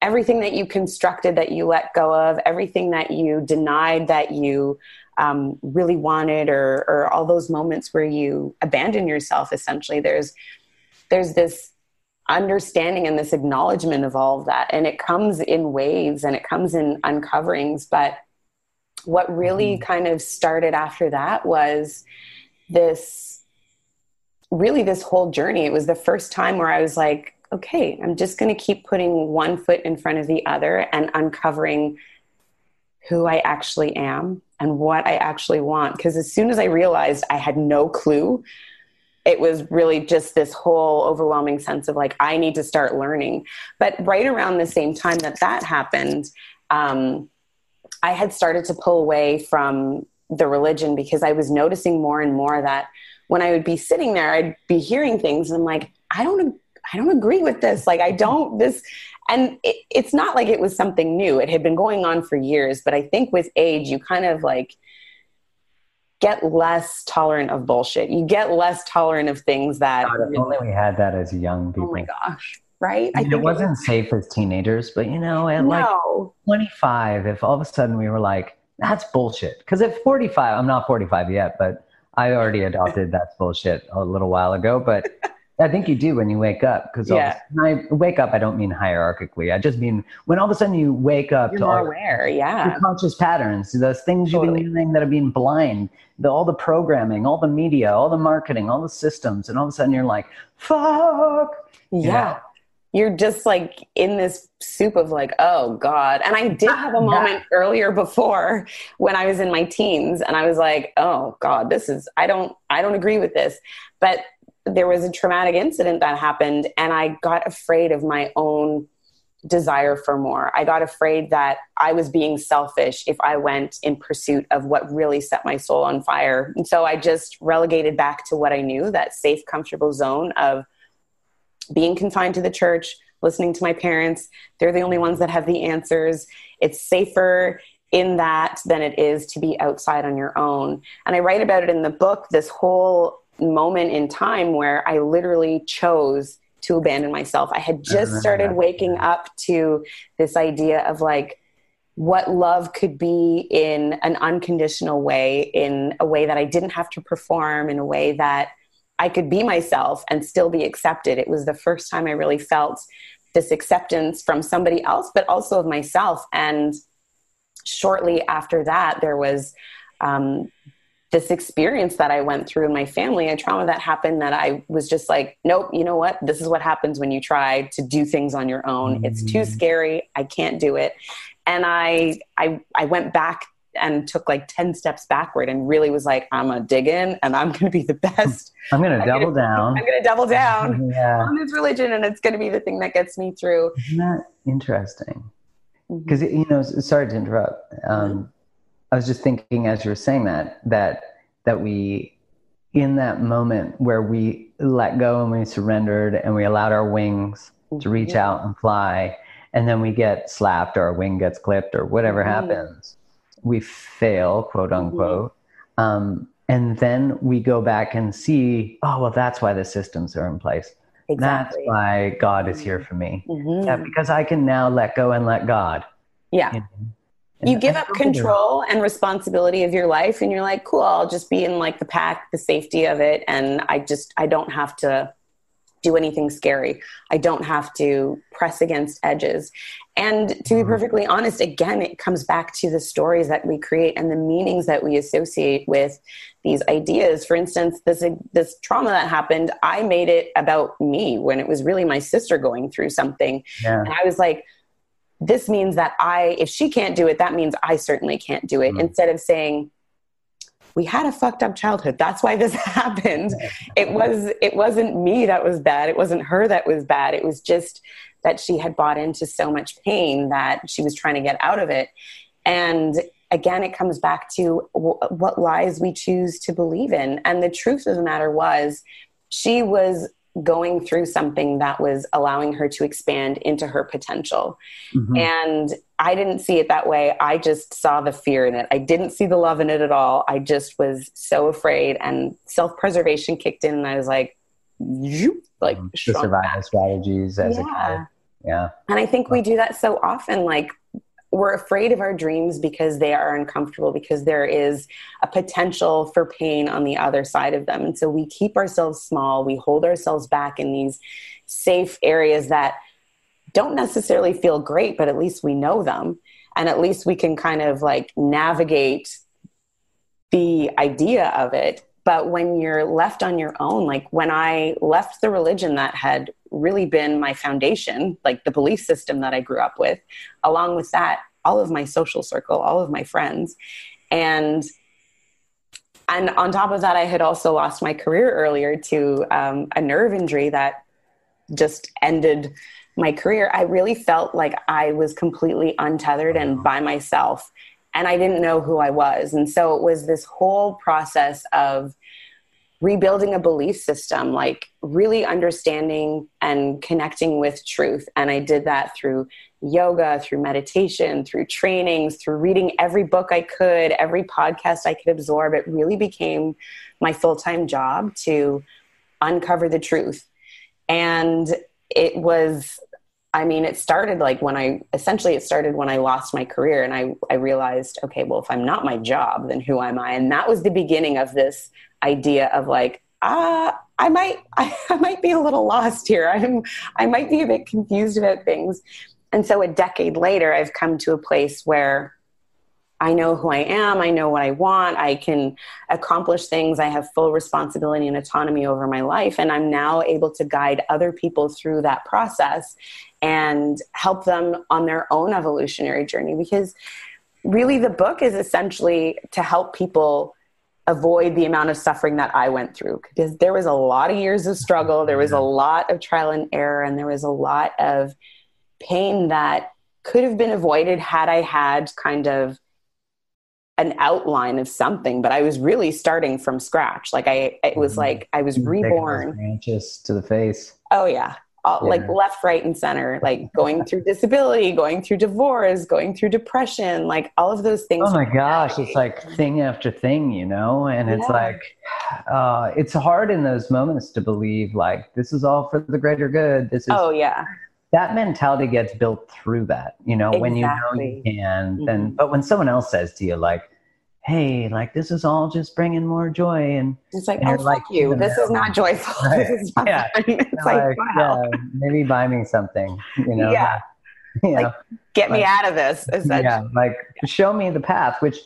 everything that you constructed that you let go of, everything that you denied that you um, really wanted, or, or all those moments where you abandon yourself. Essentially, there's there's this understanding and this acknowledgement of all of that, and it comes in waves and it comes in uncoverings. But what really kind of started after that was this really this whole journey. It was the first time where I was like, okay, I'm just going to keep putting one foot in front of the other and uncovering who I actually am and what I actually want. Because as soon as I realized I had no clue, it was really just this whole overwhelming sense of like, I need to start learning. But right around the same time that that happened, um, I had started to pull away from the religion because I was noticing more and more that when I would be sitting there, I'd be hearing things and I'm like, I don't, I don't agree with this. Like, I don't, this, and it, it's not like it was something new. It had been going on for years, but I think with age, you kind of like get less tolerant of bullshit. You get less tolerant of things that, God, if only we had that as young people. oh my gosh, right? I mean, it wasn't safe as teenagers, but you know, at like 25, if all of a sudden we were like, that's bullshit. Because at 45, I'm not 45 yet, but I already adopted that's bullshit a little while ago. But I think you do when you wake up. Because Yeah. I wake up, I don't mean hierarchically. I just mean when all of a sudden you wake up You're to more all aware, yeah. conscious patterns, those things you've been doing that have been blind, the, all the programming, all the media, all the marketing, all the systems, and all of a sudden you're like, fuck. yeah. You're just like in this soup of like, oh God. And I did have a moment earlier before when I was in my teens and I was like, oh God, this is, I don't, I don't agree with this. But there was a traumatic incident that happened and I got afraid of my own desire for more. I got afraid that I was being selfish if I went in pursuit of what really set my soul on fire. And so I just relegated back to what I knew that safe, comfortable zone of being confined to the church, listening to my parents. They're the only ones that have the answers. It's safer in that than it is to be outside on your own. And I write about it in the book this whole moment in time where I literally chose to abandon myself. I had just started waking up to this idea of like, what love could be in an unconditional way, in a way that I didn't have to perform, in a way that I could be myself and still be accepted. It was the first time I really felt this acceptance from somebody else, but also of myself. And shortly after that, there was um, this experience that I went through in my family, a trauma that happened that I was just like, nope, you know what? This is what happens when you try to do things on your own. It's too scary. I can't do it. And I, I, I went back and took like 10 steps backward and really was like, I'm going to dig in and I'm going to be the best. I'm going to double gonna- down. I'm going to double down yeah. on this religion and it's going to be the thing that gets me through. Isn't that interesting? Because you know, sorry to interrupt. Um, I was just thinking as you were saying that that that we, in that moment where we let go and we surrendered and we allowed our wings to reach out and fly, and then we get slapped or our wing gets clipped or whatever Mhm. happens, we fail, quote unquote. Um, and then we go back and see, oh well, that's why the systems are in place. Exactly. That's why God is here for me. Mhm. Yeah, because I can now let go and let God. Yeah. you know? You give up don't think there's- control and responsibility of your life and you're like cool i'll just be in like the pack the safety of it. And i just i don't have to do anything scary. I don't have to press against edges. And to Mm-hmm. be perfectly honest again it comes back to the stories that we create and the meanings that we associate with these ideas. For instance this this trauma that happened i made it about me when it was really my sister going through something. Yeah. and I was like, this means that I, if she can't do it, that means I certainly can't do it. Mm. Instead of saying, we had a fucked up childhood. That's why this happened. It was it wasn't me that was bad. It wasn't her that was bad. It was just that she had bought into so much pain that she was trying to get out of it. And again, it comes back to w- what lies we choose to believe in. And the truth of the matter was, she was going through something that was allowing her to expand into her potential. Mm-hmm. And I didn't see it that way. I just saw the fear in it. I didn't see the love in it at all. I just was so afraid and self preservation kicked in and I was like, you like um, the survival strategies as yeah. a kid. Yeah. And I think we do that so often. Like we're afraid of our dreams because they are uncomfortable because there is a potential for pain on the other side of them. And so we keep ourselves small. We hold ourselves back in these safe areas that don't necessarily feel great but at least we know them. And at least we can kind of like navigate the idea of it but when you're left on your own like when i left the religion that had really been my foundation like the belief system that i grew up with along with that all of my social circle all of my friends. And and on top of that i had also lost my career earlier to um, a nerve injury that just ended my career. I really felt like i was completely untethered and by myself and I didn't know who I was. And so it was this whole process of rebuilding a belief system, like really understanding and connecting with truth. And I did that through yoga, through meditation, through trainings, through reading every book I could, every podcast I could absorb. It really became my full time job to uncover the truth. And it was I mean, it started like when I essentially it started when I lost my career and I, I realized, okay, well, if I'm not my job, then who am I? And that was the beginning of this idea of like, ah, I might, I, I might be a little lost here. I'm, I might be a bit confused about things. And so a decade later, I've come to a place where I know who I am. I know what I want. I can accomplish things. I have full responsibility and autonomy over my life. And I'm now able to guide other people through that process and help them on their own evolutionary journey. Because really, the book is essentially to help people avoid the amount of suffering that I went through because there was a lot of years of struggle, there was a lot of trial and error, and there was a lot of pain that could have been avoided had I had kind of an outline of something, but I was really starting from scratch. Like I, it was mm-hmm. like I was reborn. Branches to the face. Oh yeah. All, yeah. like left, right, and center, like going through disability, going through divorce, going through depression, like all of those things. Oh my gosh, it's like thing after thing, you know? And it's like, uh, it's hard in those moments to believe like this is all for the greater good. This is. Oh yeah that mentality gets built through that you know exactly. when you know you can mm-hmm. then but when someone else says to you like hey like this is all just bringing more joy and it's like and oh fuck like, you this is not joyful right. this is not yeah. it's like, like wow. yeah, maybe buy me something you know yeah you like, get like, me out of this yeah like show me the path which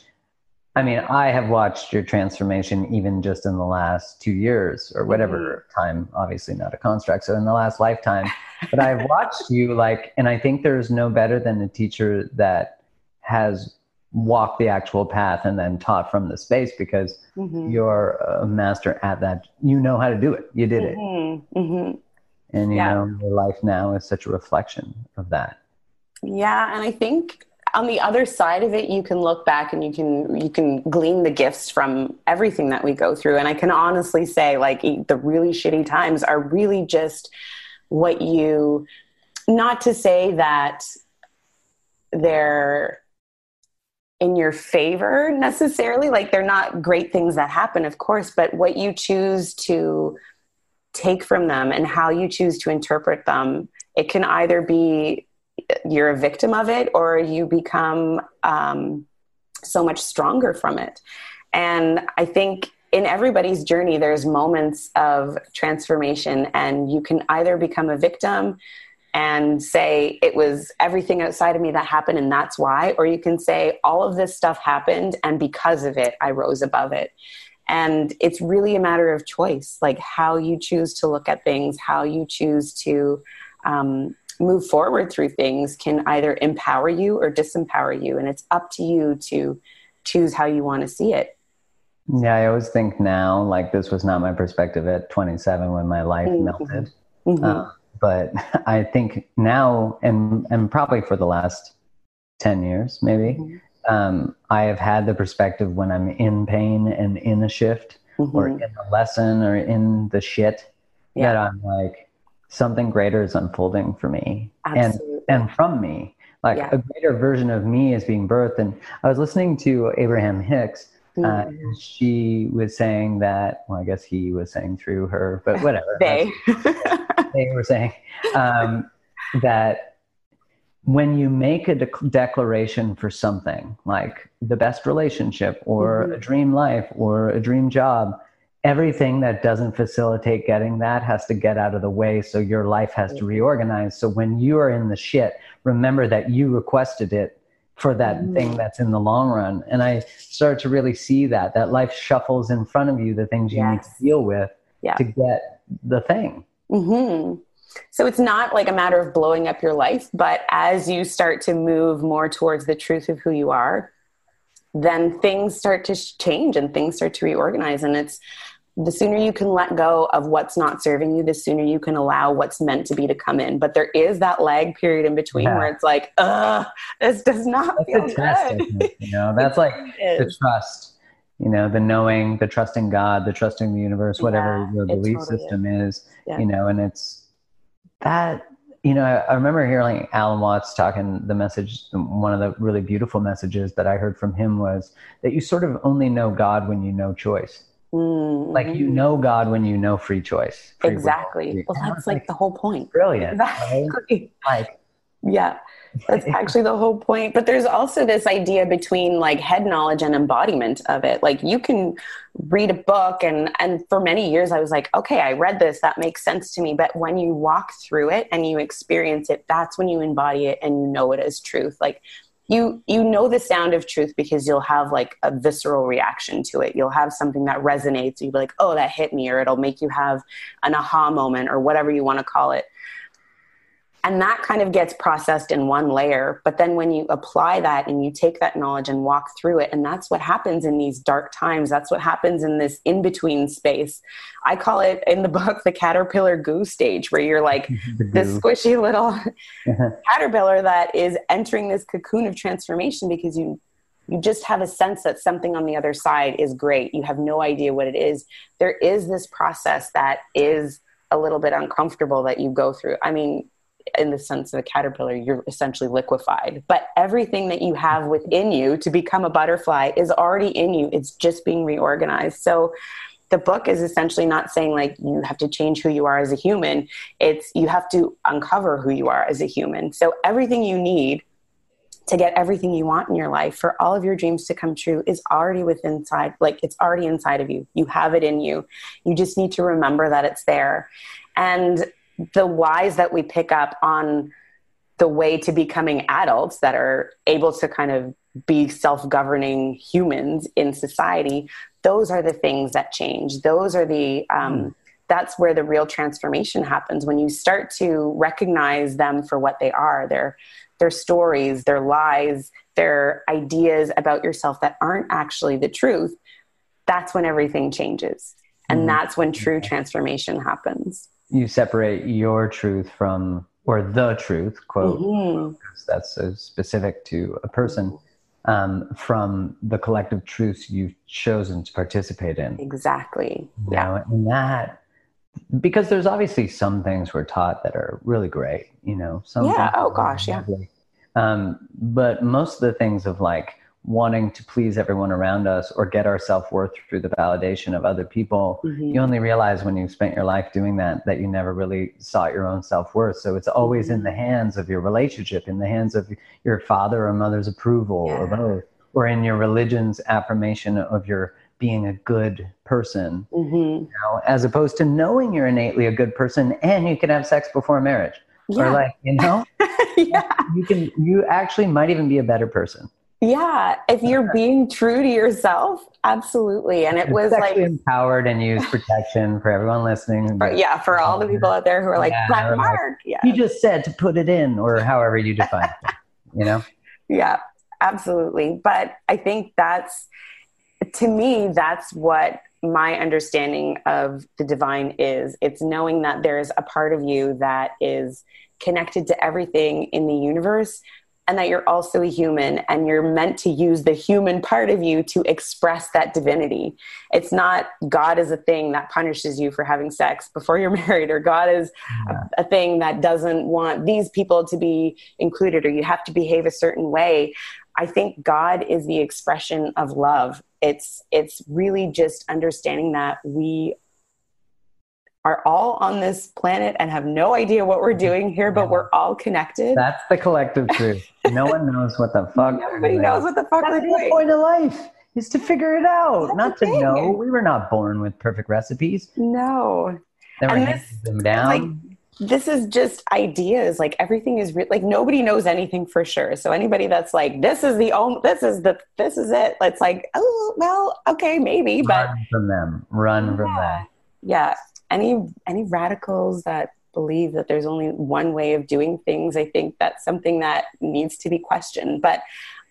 I mean, I have watched your transformation even just in the last two years or whatever mm-hmm. time, obviously not a construct. So in the last lifetime, but I've watched you like, and I think there's no better than a teacher that has walked the actual path and then taught from the space because mm-hmm. you're a master at that. You know how to do it. You did mm-hmm. it. Mm-hmm. And you yeah. know, your life now is such a reflection of that. Yeah. And I think on the other side of it you can look back and you can you can glean the gifts from everything that we go through and i can honestly say like the really shitty times are really just what you not to say that they're in your favor necessarily like they're not great things that happen of course but what you choose to take from them and how you choose to interpret them it can either be you're a victim of it or you become um, so much stronger from it. And I think in everybody's journey, there's moments of transformation, and you can either become a victim and say it was everything outside of me that happened and that's why, or you can say all of this stuff happened and because of it, I rose above it. And it's really a matter of choice, like how you choose to look at things, how you choose to um, move forward through things can either empower you or disempower you and it's up to you to choose how you want to see it Yeah, I always think now, like this was not my perspective at 27 when my life Mhm. melted. Mhm. Uh, but I think now, and and probably for the last 10 years, maybe, Mhm. um, I have had the perspective when I'm in pain and in a shift or Mhm. in a lesson or in the shit Yeah. that I'm like, something greater is unfolding for me. And and from me. Like Yeah. a greater version of me is being birthed. And I was listening to Abraham Hicks. Uh, she was saying that, well, I guess he was saying through her, but whatever. they. they were saying um, that when you make a dec declaration for something like the best relationship or Mhm. a dream life or a dream job, everything that doesn't facilitate getting that has to get out of the way so your life has to reorganize. So when you are in the shit, remember that you requested it for that Mhm. thing that's in the long run. And I started to really see that, that life shuffles in front of you the things you need to deal with Yeah. to get the thing. hmm So it's not like a matter of blowing up your life, but as you start to move more towards the truth of who you are, then things start to change and things start to reorganize. And it's the sooner you can let go of what's not serving you, the sooner you can allow what's meant to be to come in. But there is that lag period in between Yeah. where it's like, ugh, this does not That's feel test, good. you know. That's like the trust, you know, the knowing, the trusting God, the trusting the universe, whatever Yeah, your belief totally system is, Yeah. you know, and it's that, you know, I, I remember hearing Alan Watts talking the message, one of the really beautiful messages that I heard from him was that you sort of only know God when you know choice. Mm, Like you know God when you know free choice. free will. Exactly. Well, that's was like the whole point. brilliant. right? Exactly. Like, Yeah, that's actually the whole point. But there's also this idea between like head knowledge and embodiment of it. Like you can read a book and and for many years I was like, okay, I read this, that makes sense to me. But when you walk through it and you experience it, that's when you embody it and you know it as truth. Like you you know the sound of truth because you'll have like a visceral reaction to it. You'll have something that resonates. You'll be like, oh, that hit me, or it'll make you have an aha moment or whatever you want to call it and that kind of gets processed in one layer. But then when you apply that and you take that knowledge and walk through it and that's what happens in these dark times. That's what happens in this in between space. I call it in the book the caterpillar goo stage where you're like this squishy little caterpillar that is entering this cocoon of transformation because you you just have a sense that something on the other side is great. You have no idea what it is. There is this process that is a little bit uncomfortable that you go through. I mean in the sense of a caterpillar you're essentially liquefied. But everything that you have within you to become a butterfly is already in you. It's just being reorganized. So the book is essentially not saying like you have to change who you are as a human. It's you have to uncover who you are as a human. So everything you need to get everything you want in your life for all of your dreams to come true is already within inside like it's already inside of you. You have it in you. You just need to remember that it's there. And the whys that we pick up on the way to becoming adults that are able to kind of be self-governing humans in society those are the things that change. Those are the um, that's where the real transformation happens. When you start to recognize them for what they are their their stories their lies their ideas about yourself that aren't actually the truth that's when everything changes. And Mhm. that's when true transformation happens you separate your truth from or the truth quote Mhm. because that's so specific to a person um, from the collective truths you've chosen to participate in. Exactly. You yeah. know and that because there's obviously some things we're taught that are really great you know some Yeah, oh gosh, yeah. um, but most of the things of like wanting to please everyone around us or get our self-worth through the validation of other people Mhm. you only realize when you've spent your life doing that that you never really sought your own self-worth. So it's always in the Mm-hmm. hands of your relationship in the hands of your father or mother's approval or both or in your religion's affirmation of your being a good person Mhm. you know, as opposed to knowing you're innately a good person and you can have sex before marriage. Or like you know? Yeah. You can you actually might even be a better person yeah if you're being true to yourself absolutely and it was like empowered and use protection for everyone listening for, yeah for all the people out there who are like Yeah, like, mark yeah. he just said to put it in or however you define it you know? Yeah absolutely but i think that's to me, that's what my understanding of the divine is. It's knowing that there's a part of you that is connected to everything in the universe and that you're also a human and you're meant to use the human part of you to express that divinity. It's not God is a thing that punishes you for having sex before you're married, or God is a, a, thing that doesn't want these people to be included, or you have to behave a certain way. I think God is the expression of love. It's it's really just understanding that we are all on this planet and have no idea what we're doing here, but we're all connected. That's the collective truth. no one knows what the fuck. Nobody knows what the fuck That's the doing. point of life is to figure it out, That's not to thing. know. We were not born with perfect recipes. No. They were this, them down. Like, this is just ideas. Like everything is re- like nobody knows anything for sure. So anybody that's like, this is the only, this is the, this is it. It's like, oh well, okay, maybe, but run from them, run yeah. from them. Yeah, any any radicals that believe that there's only one way of doing things, I think that's something that needs to be questioned. But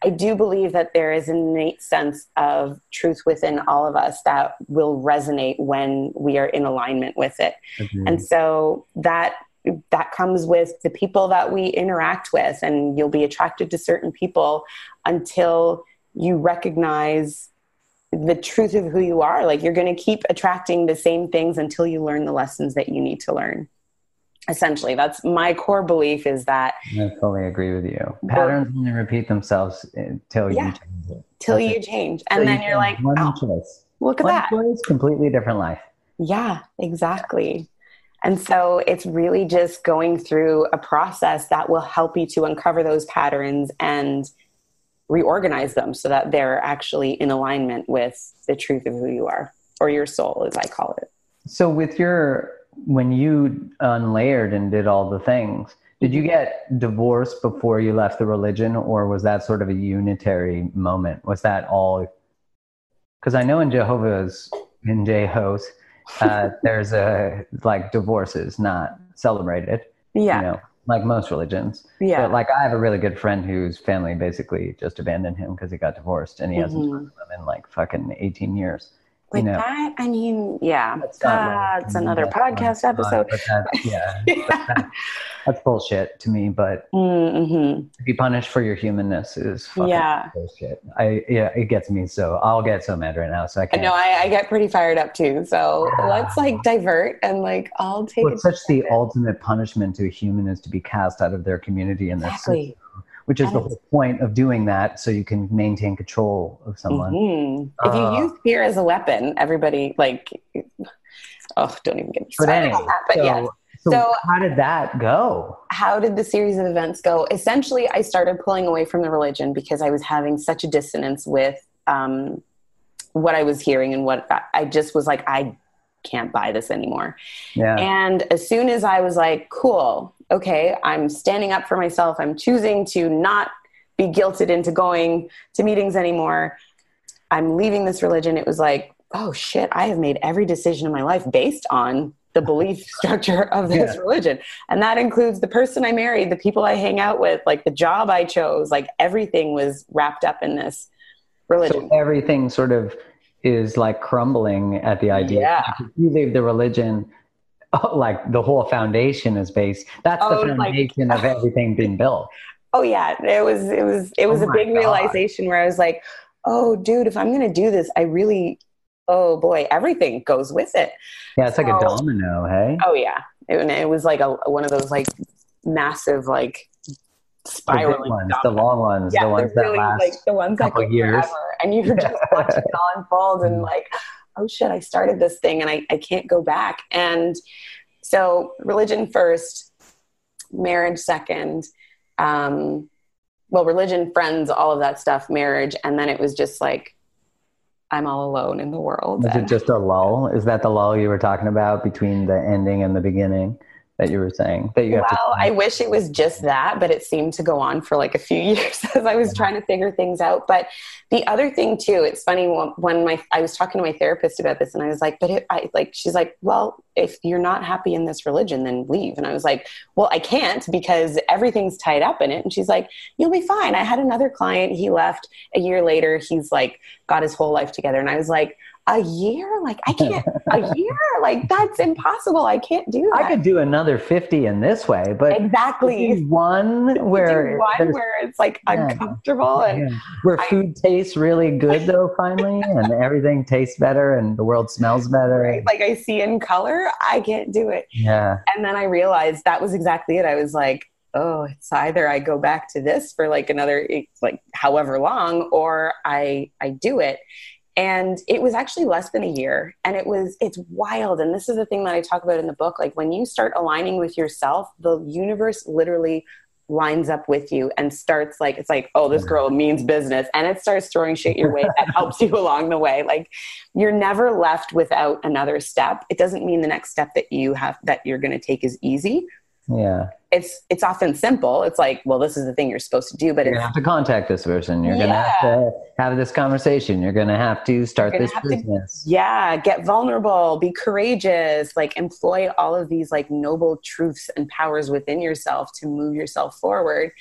I do believe that there is an innate sense of truth within all of us that will resonate when we are in alignment with it. Mm-hmm. And so that that comes with the people that we interact with and you'll be attracted to certain people until you recognize the truth of who you are. Like you're going to keep attracting the same things until you learn the lessons that you need to learn. Essentially, that's my core belief is that. I fully agree with you. Patterns only repeat themselves uh, until yeah, you change it. Till you change. And then you are like, one oh, choice. Look at one that. Choice, completely different life. Yeah, exactly. And so it's really just going through a process that will help you to uncover those patterns and reorganize them so that they're actually in alignment with the truth of who you are or your soul as i call it. So with your when you unlayered and did all the things did you get divorced before you left the religion or was that sort of a unitary moment? Was that all because i know in jehovah's in jehos uh, there's a like divorces not celebrated yeah. you know like most religions. Yeah. But like I have a really good friend whose family basically just abandoned him because he got divorced and he mm-hmm. hasn't talked to them in like fucking 18 years. Like you know, that, I mean, yeah, that's, that's another podcast episode. That, yeah, yeah. That, that's bullshit to me. But mm-hmm. to be punished for your humanness is yeah bullshit. I yeah, it gets me so. I'll get so mad right now. So I can't. No, I, I get pretty fired up too. So let's like divert and like I'll take. Well, such the ultimate punishment to a human is to be cast out of their community and their exactly. system which is the whole point of doing that so you can maintain control of someone mm-hmm. uh, if you uh, use fear as a weapon everybody like oh don't even get me started anyway, that, but so, yeah so, so, how did that go? How did the series of events go? Essentially, I started pulling away from the religion because I was having such a dissonance with um, what I was hearing and what I just was like, I can't buy this anymore. Yeah. And as soon as I was like, cool, okay, I'm standing up for myself, I'm choosing to not be guilted into going to meetings anymore, I'm leaving this religion, it was like, oh shit, I have made every decision in my life based on the belief structure of this yeah. religion. And that includes the person I married, the people I hang out with, like the job I chose, like everything was wrapped up in this religion. So everything sort of is like crumbling at the idea. Yeah. If you leave the religion, oh, like the whole foundation is based. That's oh, the foundation like, of everything being built. Oh yeah, it was it was it was oh a big God. realization where I was like, oh dude, if I'm gonna do this, I really, oh boy, everything goes with it. Yeah, it's so, like a domino, hey. Oh yeah, it, it was like a one of those like massive like spiraling. The, ones, the long ones, yeah, the ones that really, last like the ones that go years. forever, and you're just watching it all unfold, and mm. like, oh shit, I started this thing, and I, I can't go back. And so, religion first, marriage second. Um, well, religion, friends, all of that stuff, marriage, and then it was just like, I'm all alone in the world. Is it just a lull? Is that the lull you were talking about between the ending and the beginning? That you were saying that you have to Well, I wish it was just that, but it seemed to go on for like a few years as I was trying to figure things out. But the other thing too, it's funny when, when my I was talking to my therapist about this, and I was like, "But it, I like," she's like, "Well, if you're not happy in this religion, then leave." And I was like, "Well, I can't because everything's tied up in it." And she's like, "You'll be fine." I had another client. He left a year later. He's like got his whole life together, and I was like. A year? Like I can't. a year? Like that's impossible. I can't do that. I could do another 50 in this way, but exactly. one where one where it's like Yeah. uncomfortable and Yeah. where I- food tastes really good though finally and everything tastes better and the world smells better like I see in color, I can't do it. yeah And then I realized that was exactly it. I was like, oh, it's either I go back to this for like another like however long or I I do it. And it was actually less than a year and it was it's wild. And this is the thing that I talk about in the book like when you start aligning with yourself, the universe literally lines up with you and starts like it's like oh this girl means business and it starts throwing shit your way that helps you along the way. Like you're never left without another step. It doesn't mean the next step that you have that you're going to take is easy yeah. It's it's often simple. It's like well this is the thing you're supposed to do but you're gonna have to contact this person. You're gonna have to have this conversation. You're gonna have to start this have to- business. Yeah get vulnerable be courageous like employ all of these like noble truths and powers within yourself to move yourself forward.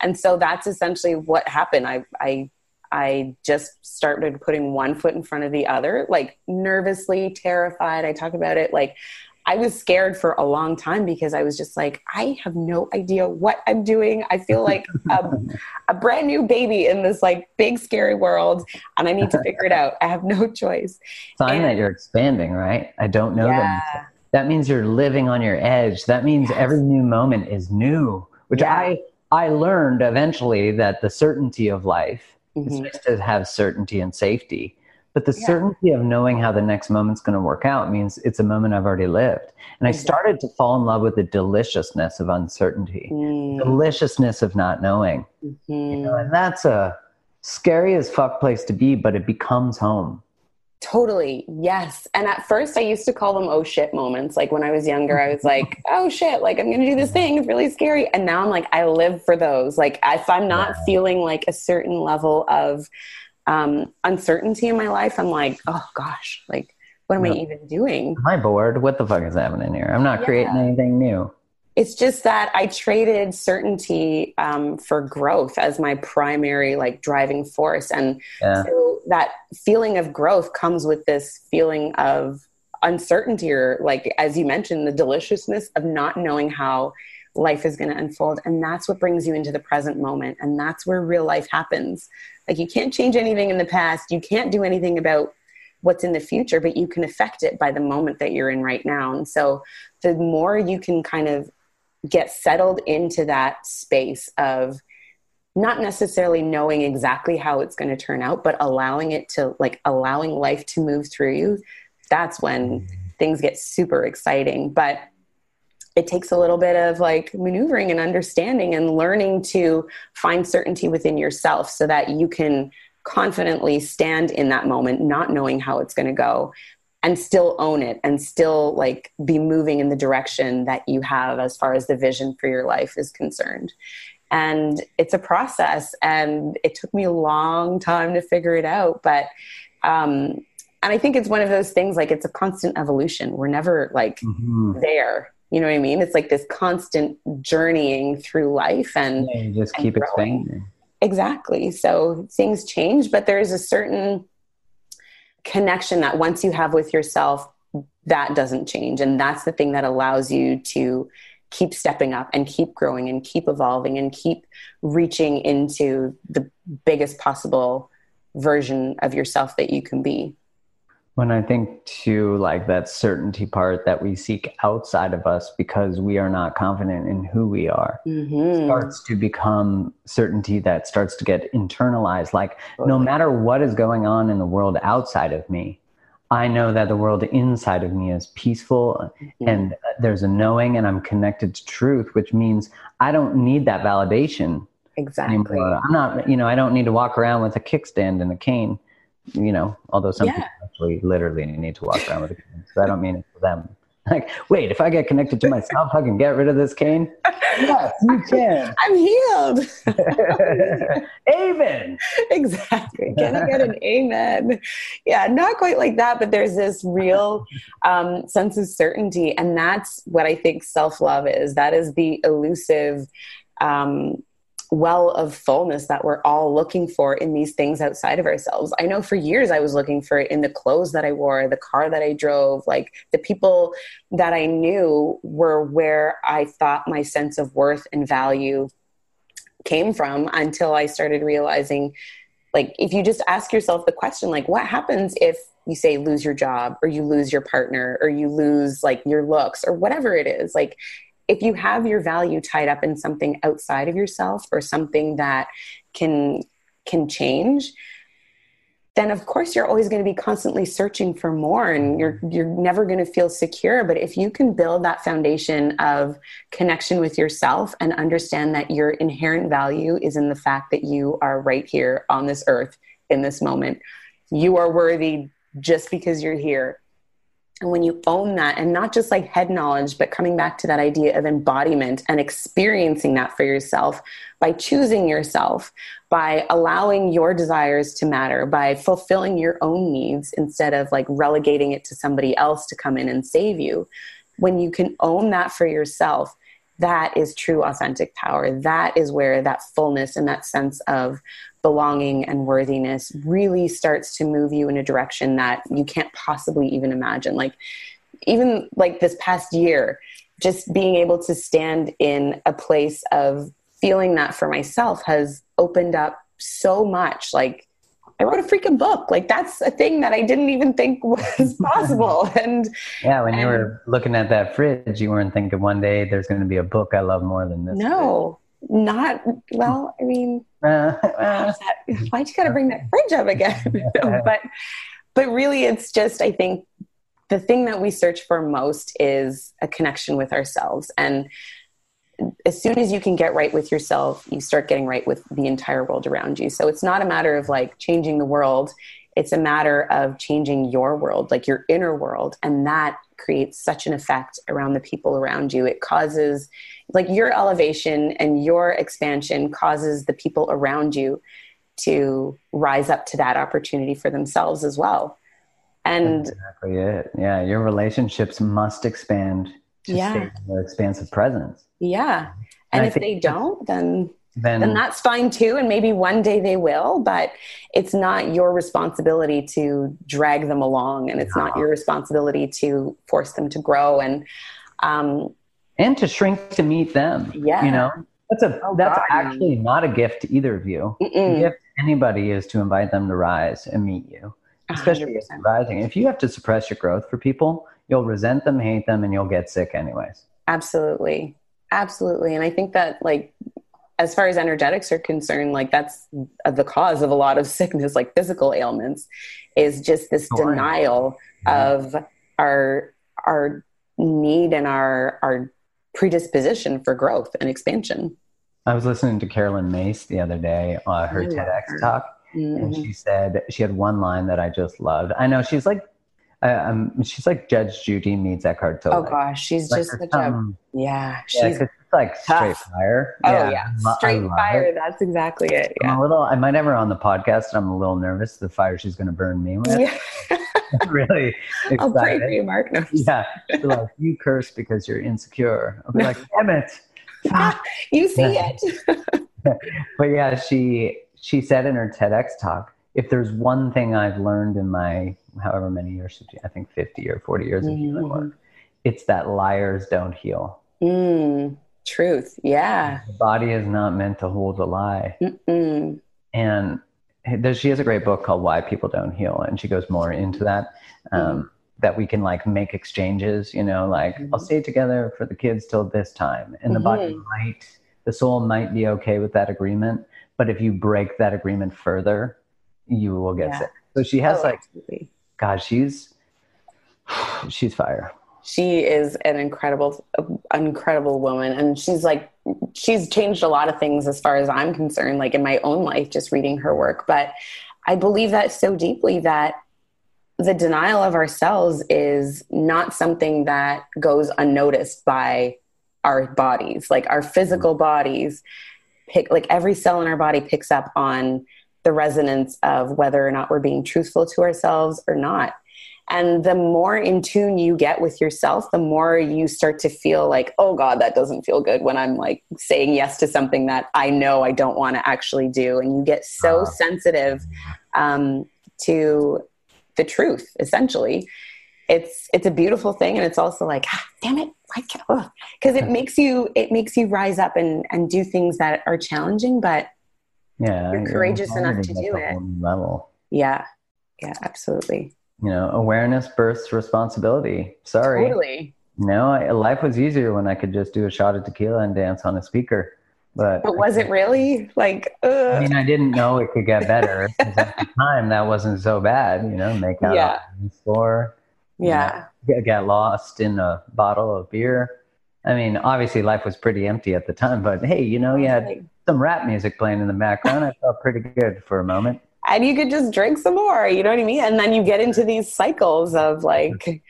And so that's essentially what happened. I i i just started putting one foot in front of the other like nervously terrified. I talk about it like I was scared for a long time because I was just like, I have no idea what I'm doing. I feel like a, a brand new baby in this like big scary world, and I need to figure it out. I have no choice. sign And- that you're expanding right i don't know Yeah. that that means you're living on your edge that means every new moment is new which Yeah. i i learned eventually that the certainty of life it's Mhm. nice to have certainty and safety but the Yeah. certainty of knowing how the next moment's going to work out means it's a moment i've already lived and i started to fall in love with the deliciousness of uncertainty Mm, deliciousness of not knowing you mhm. know, and that's a scary as fuck place to be but it becomes home Totally. Yes. And at first I used to call them oh shit moments. Like when I was younger, I was like, oh shit, like I'm going to do this thing. It's really scary. And now I'm like, I live for those. Like if I'm not Yeah. feeling like a certain level of um, uncertainty in my life, I'm like, oh gosh, like what am I even doing? am i bored what the fuck is happening here i'm not Yeah. creating anything new It's just that I traded certainty um, for growth as my primary like driving force. And yeah so that feeling of growth comes with this feeling of uncertainty or like as you mentioned the deliciousness of not knowing how life is going to unfold. And that's what brings you into the present moment. And that's where real life happens. Like you can't change anything in the past. You can't do anything about what's in the future but you can affect it by the moment that you're in right now. And so the more you can kind of get settled into that space of not necessarily knowing exactly how it's going to turn out but allowing it to like allowing life to move through you that's when mm-hmm. things get super exciting. But it takes a little bit of like maneuvering and understanding and learning to find certainty within yourself so that you can confidently stand in that moment not knowing how it's going to go and still own it and still like be moving in the direction that you have as far as the vision for your life is concerned. And it's a process and it took me a long time to figure it out but um and i think it's one of those things like it's a constant evolution. We're never like Mhm. there you know what i mean? It's like this constant journeying through life and Yeah, you just and keep growing. expanding. Exactly. So things change but there is a certain connection that once you have with yourself that doesn't change. And that's the thing that allows you to keep stepping up and keep growing and keep evolving and keep reaching into the biggest possible version of yourself that you can be when i think to like that certainty part that we seek outside of us because we are not confident in who we are mm-hmm. starts to become certainty that starts to get internalized like no matter what is going on in the world outside of me i know that the world inside of me is peaceful Mm-hmm. and there's a knowing and i'm connected to truth which means i don't need that validation exactly anymore i'm not you know i don't need to walk around with a kickstand and a cane you know although some Yeah. people actually literally need to walk around with a cane so i don't mean it for them Like, wait, if I get connected to myself, I can get rid of this cane? Yes, you can. I'm healed. Amen. exactly. Can I get an amen? Yeah, not quite like that, but there's this real um, sense of certainty. And that's what I think self love is. That is the elusive um, well of fullness that we're all looking for in these things outside of ourselves. I know for years I was looking for it in the clothes that I wore, the car that I drove, like the people that I knew were where I thought my sense of worth and value came from until I started realizing like if you just ask yourself the question like what happens if you say lose your job or you lose your partner or you lose like your looks or whatever it is like if you have your value tied up in something outside of yourself or something that can can change then of course you're always going to be constantly searching for more and mm-hmm. you're you're never going to feel secure. But if you can build that foundation of connection with yourself and understand that your inherent value is in the fact that you are right here on this earth in this moment you are worthy just because you're here and when you own that, and not just like head knowledge, but coming back to that idea of embodiment and experiencing that for yourself by choosing yourself, by allowing your desires to matter, by fulfilling your own needs instead of like relegating it to somebody else to come in and save you. When you can own that for yourself, that is true authentic power. That is where that fullness and that sense of belonging and worthiness really starts to move you in a direction that you can't possibly even imagine. Like, even like this past year, just being able to stand in a place of feeling that for myself has opened up so much. Like, I wrote a freaking book. Like that's a thing that I didn't even think was possible. And yeah, when and, you were looking at that fridge, you weren't thinking one day there's going to be a book I love more than this. No, fridge. not well. I mean, uh, why'd you got to bring that fridge up again? but but really, it's just I think the thing that we search for most is a connection with ourselves and as soon as you can get right with yourself, you start getting right with the entire world around you. So it's not a matter of like changing the world, it's a matter of changing your world, like your inner world. And that creates such an effect around the people around you. It causes, like, your elevation and your expansion causes the people around you to rise up to that opportunity for themselves as well. And That's exactly it. Yeah, your relationships must expand to yeah. stay in their expansive presence. Yeah. And, and if they don't, then, then then that's fine too. And maybe one day they will, but it's not your responsibility to drag them along and it's no. not your responsibility to force them to grow and um and to shrink to meet them. Yeah. You know? That's a oh, that's God. actually not a gift to either of you. Mm-mm. The gift to anybody is to invite them to rise and meet you. Especially 100%. if rising. If you have to suppress your growth for people, you'll resent them, hate them, and you'll get sick anyways. Absolutely. Absolutely. And I think that, like, as far as energetics are concerned, like, that's the cause of a lot of sickness, like physical ailments, is just this oh, sure. denial yeah. of our, our need and our, our predisposition for growth and expansion. I was listening to Caroline Myss the other day, uh, her TEDx her. talk, mm-hmm. and she said she had one line that I just loved. I know she's like um, she's like Judge Judy meets Eckhart Tolle. Oh gosh, she's like just such a yeah. She's yeah, like straight fire. Oh yeah, yeah. straight fire. It. That's exactly it. Yeah. I'm a little. I might have her on the podcast. I'm a little nervous. The fire she's going to burn me with. Yeah. really. Excited. I'll pray for you, Mark. No. Yeah. like you curse because you're insecure. I'll be like, damn it. you see it. but yeah, she she said in her TEDx talk, if there's one thing I've learned in my however many years, I think 50 or 40 years of healing mm-hmm. work, it's that liars don't heal. Mm, truth. Yeah. The body is not meant to hold a lie. Mm-mm. And she has a great book called Why People Don't Heal. And she goes more into that. Um, mm-hmm. That we can like make exchanges, you know, like mm-hmm. I'll stay together for the kids till this time. And the body mm-hmm. might, the soul might be okay with that agreement. But if you break that agreement further, you will get yeah. sick. So she has oh, like absolutely. God, she's she's fire. She is an incredible, incredible woman, and she's like she's changed a lot of things as far as I'm concerned, like in my own life, just reading her work. But I believe that so deeply that the denial of ourselves is not something that goes unnoticed by our bodies. Like our physical bodies pick, like every cell in our body picks up on the resonance of whether or not we're being truthful to ourselves or not. And the more in tune you get with yourself, the more you start to feel like, oh God, that doesn't feel good when I'm like saying yes to something that I know I don't want to actually do. And you get so uh, sensitive um, to the truth, essentially. It's it's a beautiful thing, and it's also like, ah, damn it, because it makes you it makes you rise up and and do things that are challenging, but yeah, you're courageous enough to do it. Level. Yeah, yeah, absolutely you know, awareness births responsibility. Sorry. Totally. You know, I, life was easier when I could just do a shot of tequila and dance on a speaker. But, but was it really like? Ugh. I mean, I didn't know it could get better. at the time, that wasn't so bad. You know, make out yeah. the store. Yeah. You know, get lost in a bottle of beer. I mean, obviously, life was pretty empty at the time. But hey, you know, you had some rap music playing in the background. I felt pretty good for a moment and you could just drink some more you know what i mean and then you get into these cycles of like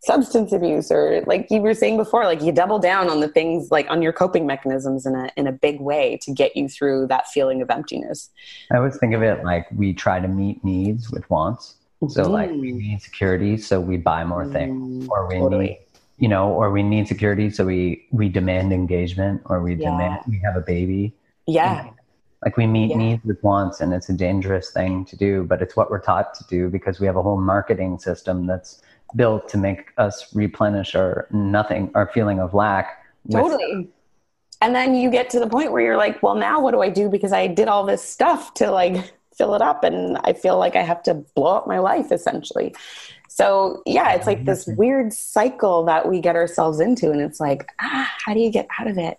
substance abuse or like you were saying before like you double down on the things like on your coping mechanisms in a in a big way to get you through that feeling of emptiness i always think of it like we try to meet needs with wants so mm-hmm. like we need security so we buy more things mm, or we totally. need you know or we need security so we we demand engagement or we yeah. demand we have a baby yeah like we meet yeah. needs with wants, and it's a dangerous thing to do, but it's what we're taught to do because we have a whole marketing system that's built to make us replenish our nothing, our feeling of lack. Totally. And then you get to the point where you're like, well, now what do I do? Because I did all this stuff to like fill it up, and I feel like I have to blow up my life essentially. So yeah, it's like this weird cycle that we get ourselves into, and it's like, ah, how do you get out of it?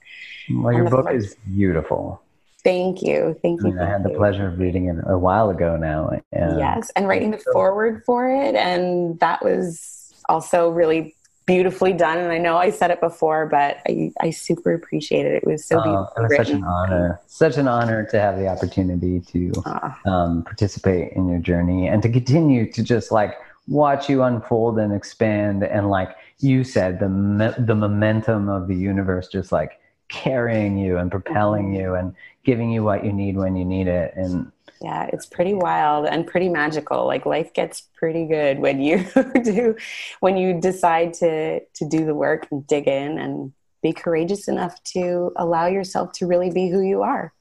Well, your book is beautiful. Thank you. Thank you. I, I had the pleasure of reading it a while ago now. And yes, and writing the foreword for it. And that was also really beautifully done. And I know I said it before, but I, I super appreciate it. It was so beautiful. Oh, it was such an honor. Such an honor to have the opportunity to uh, um, participate in your journey and to continue to just like watch you unfold and expand. And like you said, the, the momentum of the universe just like carrying you and propelling mm-hmm. you and giving you what you need when you need it. And yeah it's pretty wild and pretty magical. Like life gets pretty good when you do when you decide to to do the work and dig in and be courageous enough to allow yourself to really be who you are.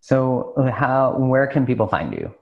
So how where can people find you?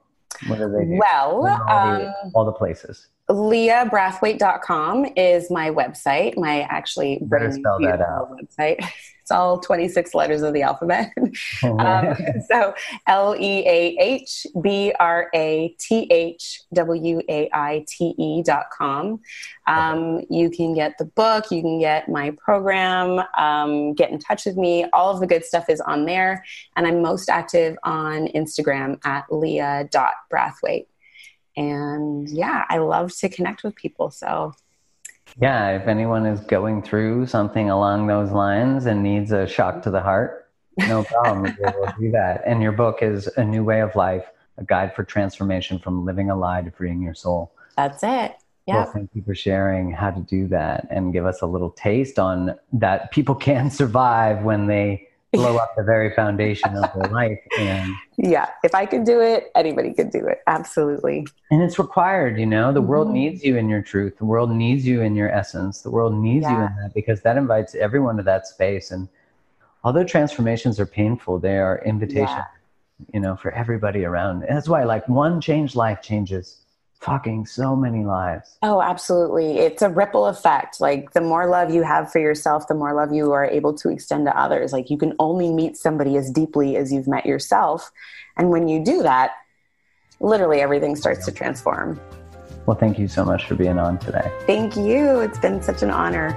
What do they do? Well all, the, um, all the places. leahbrathwaite.com is my website. My actually Better spell that out. website It's all 26 letters of the alphabet. Oh, um, so L E A H B R A T H W A I T E dot com. Um, you can get the book, you can get my program, um, get in touch with me. All of the good stuff is on there. And I'm most active on Instagram at leah.brathwaite. And yeah, I love to connect with people. So yeah, if anyone is going through something along those lines and needs a shock to the heart, no problem. we'll do that. And your book is A New Way of Life, a guide for transformation from living a lie to freeing your soul. That's it. Yeah. Well, thank you for sharing how to do that and give us a little taste on that people can survive when they blow up the very foundation of their life and yeah if i could do it anybody could do it absolutely and it's required you know the mm-hmm. world needs you in your truth the world needs you in your essence the world needs yeah. you in that because that invites everyone to that space and although transformations are painful they are invitation yeah. you know for everybody around and that's why like one change life changes fucking so many lives. Oh, absolutely. It's a ripple effect. Like the more love you have for yourself, the more love you are able to extend to others. Like you can only meet somebody as deeply as you've met yourself. And when you do that, literally everything starts to transform. Well, thank you so much for being on today. Thank you. It's been such an honor.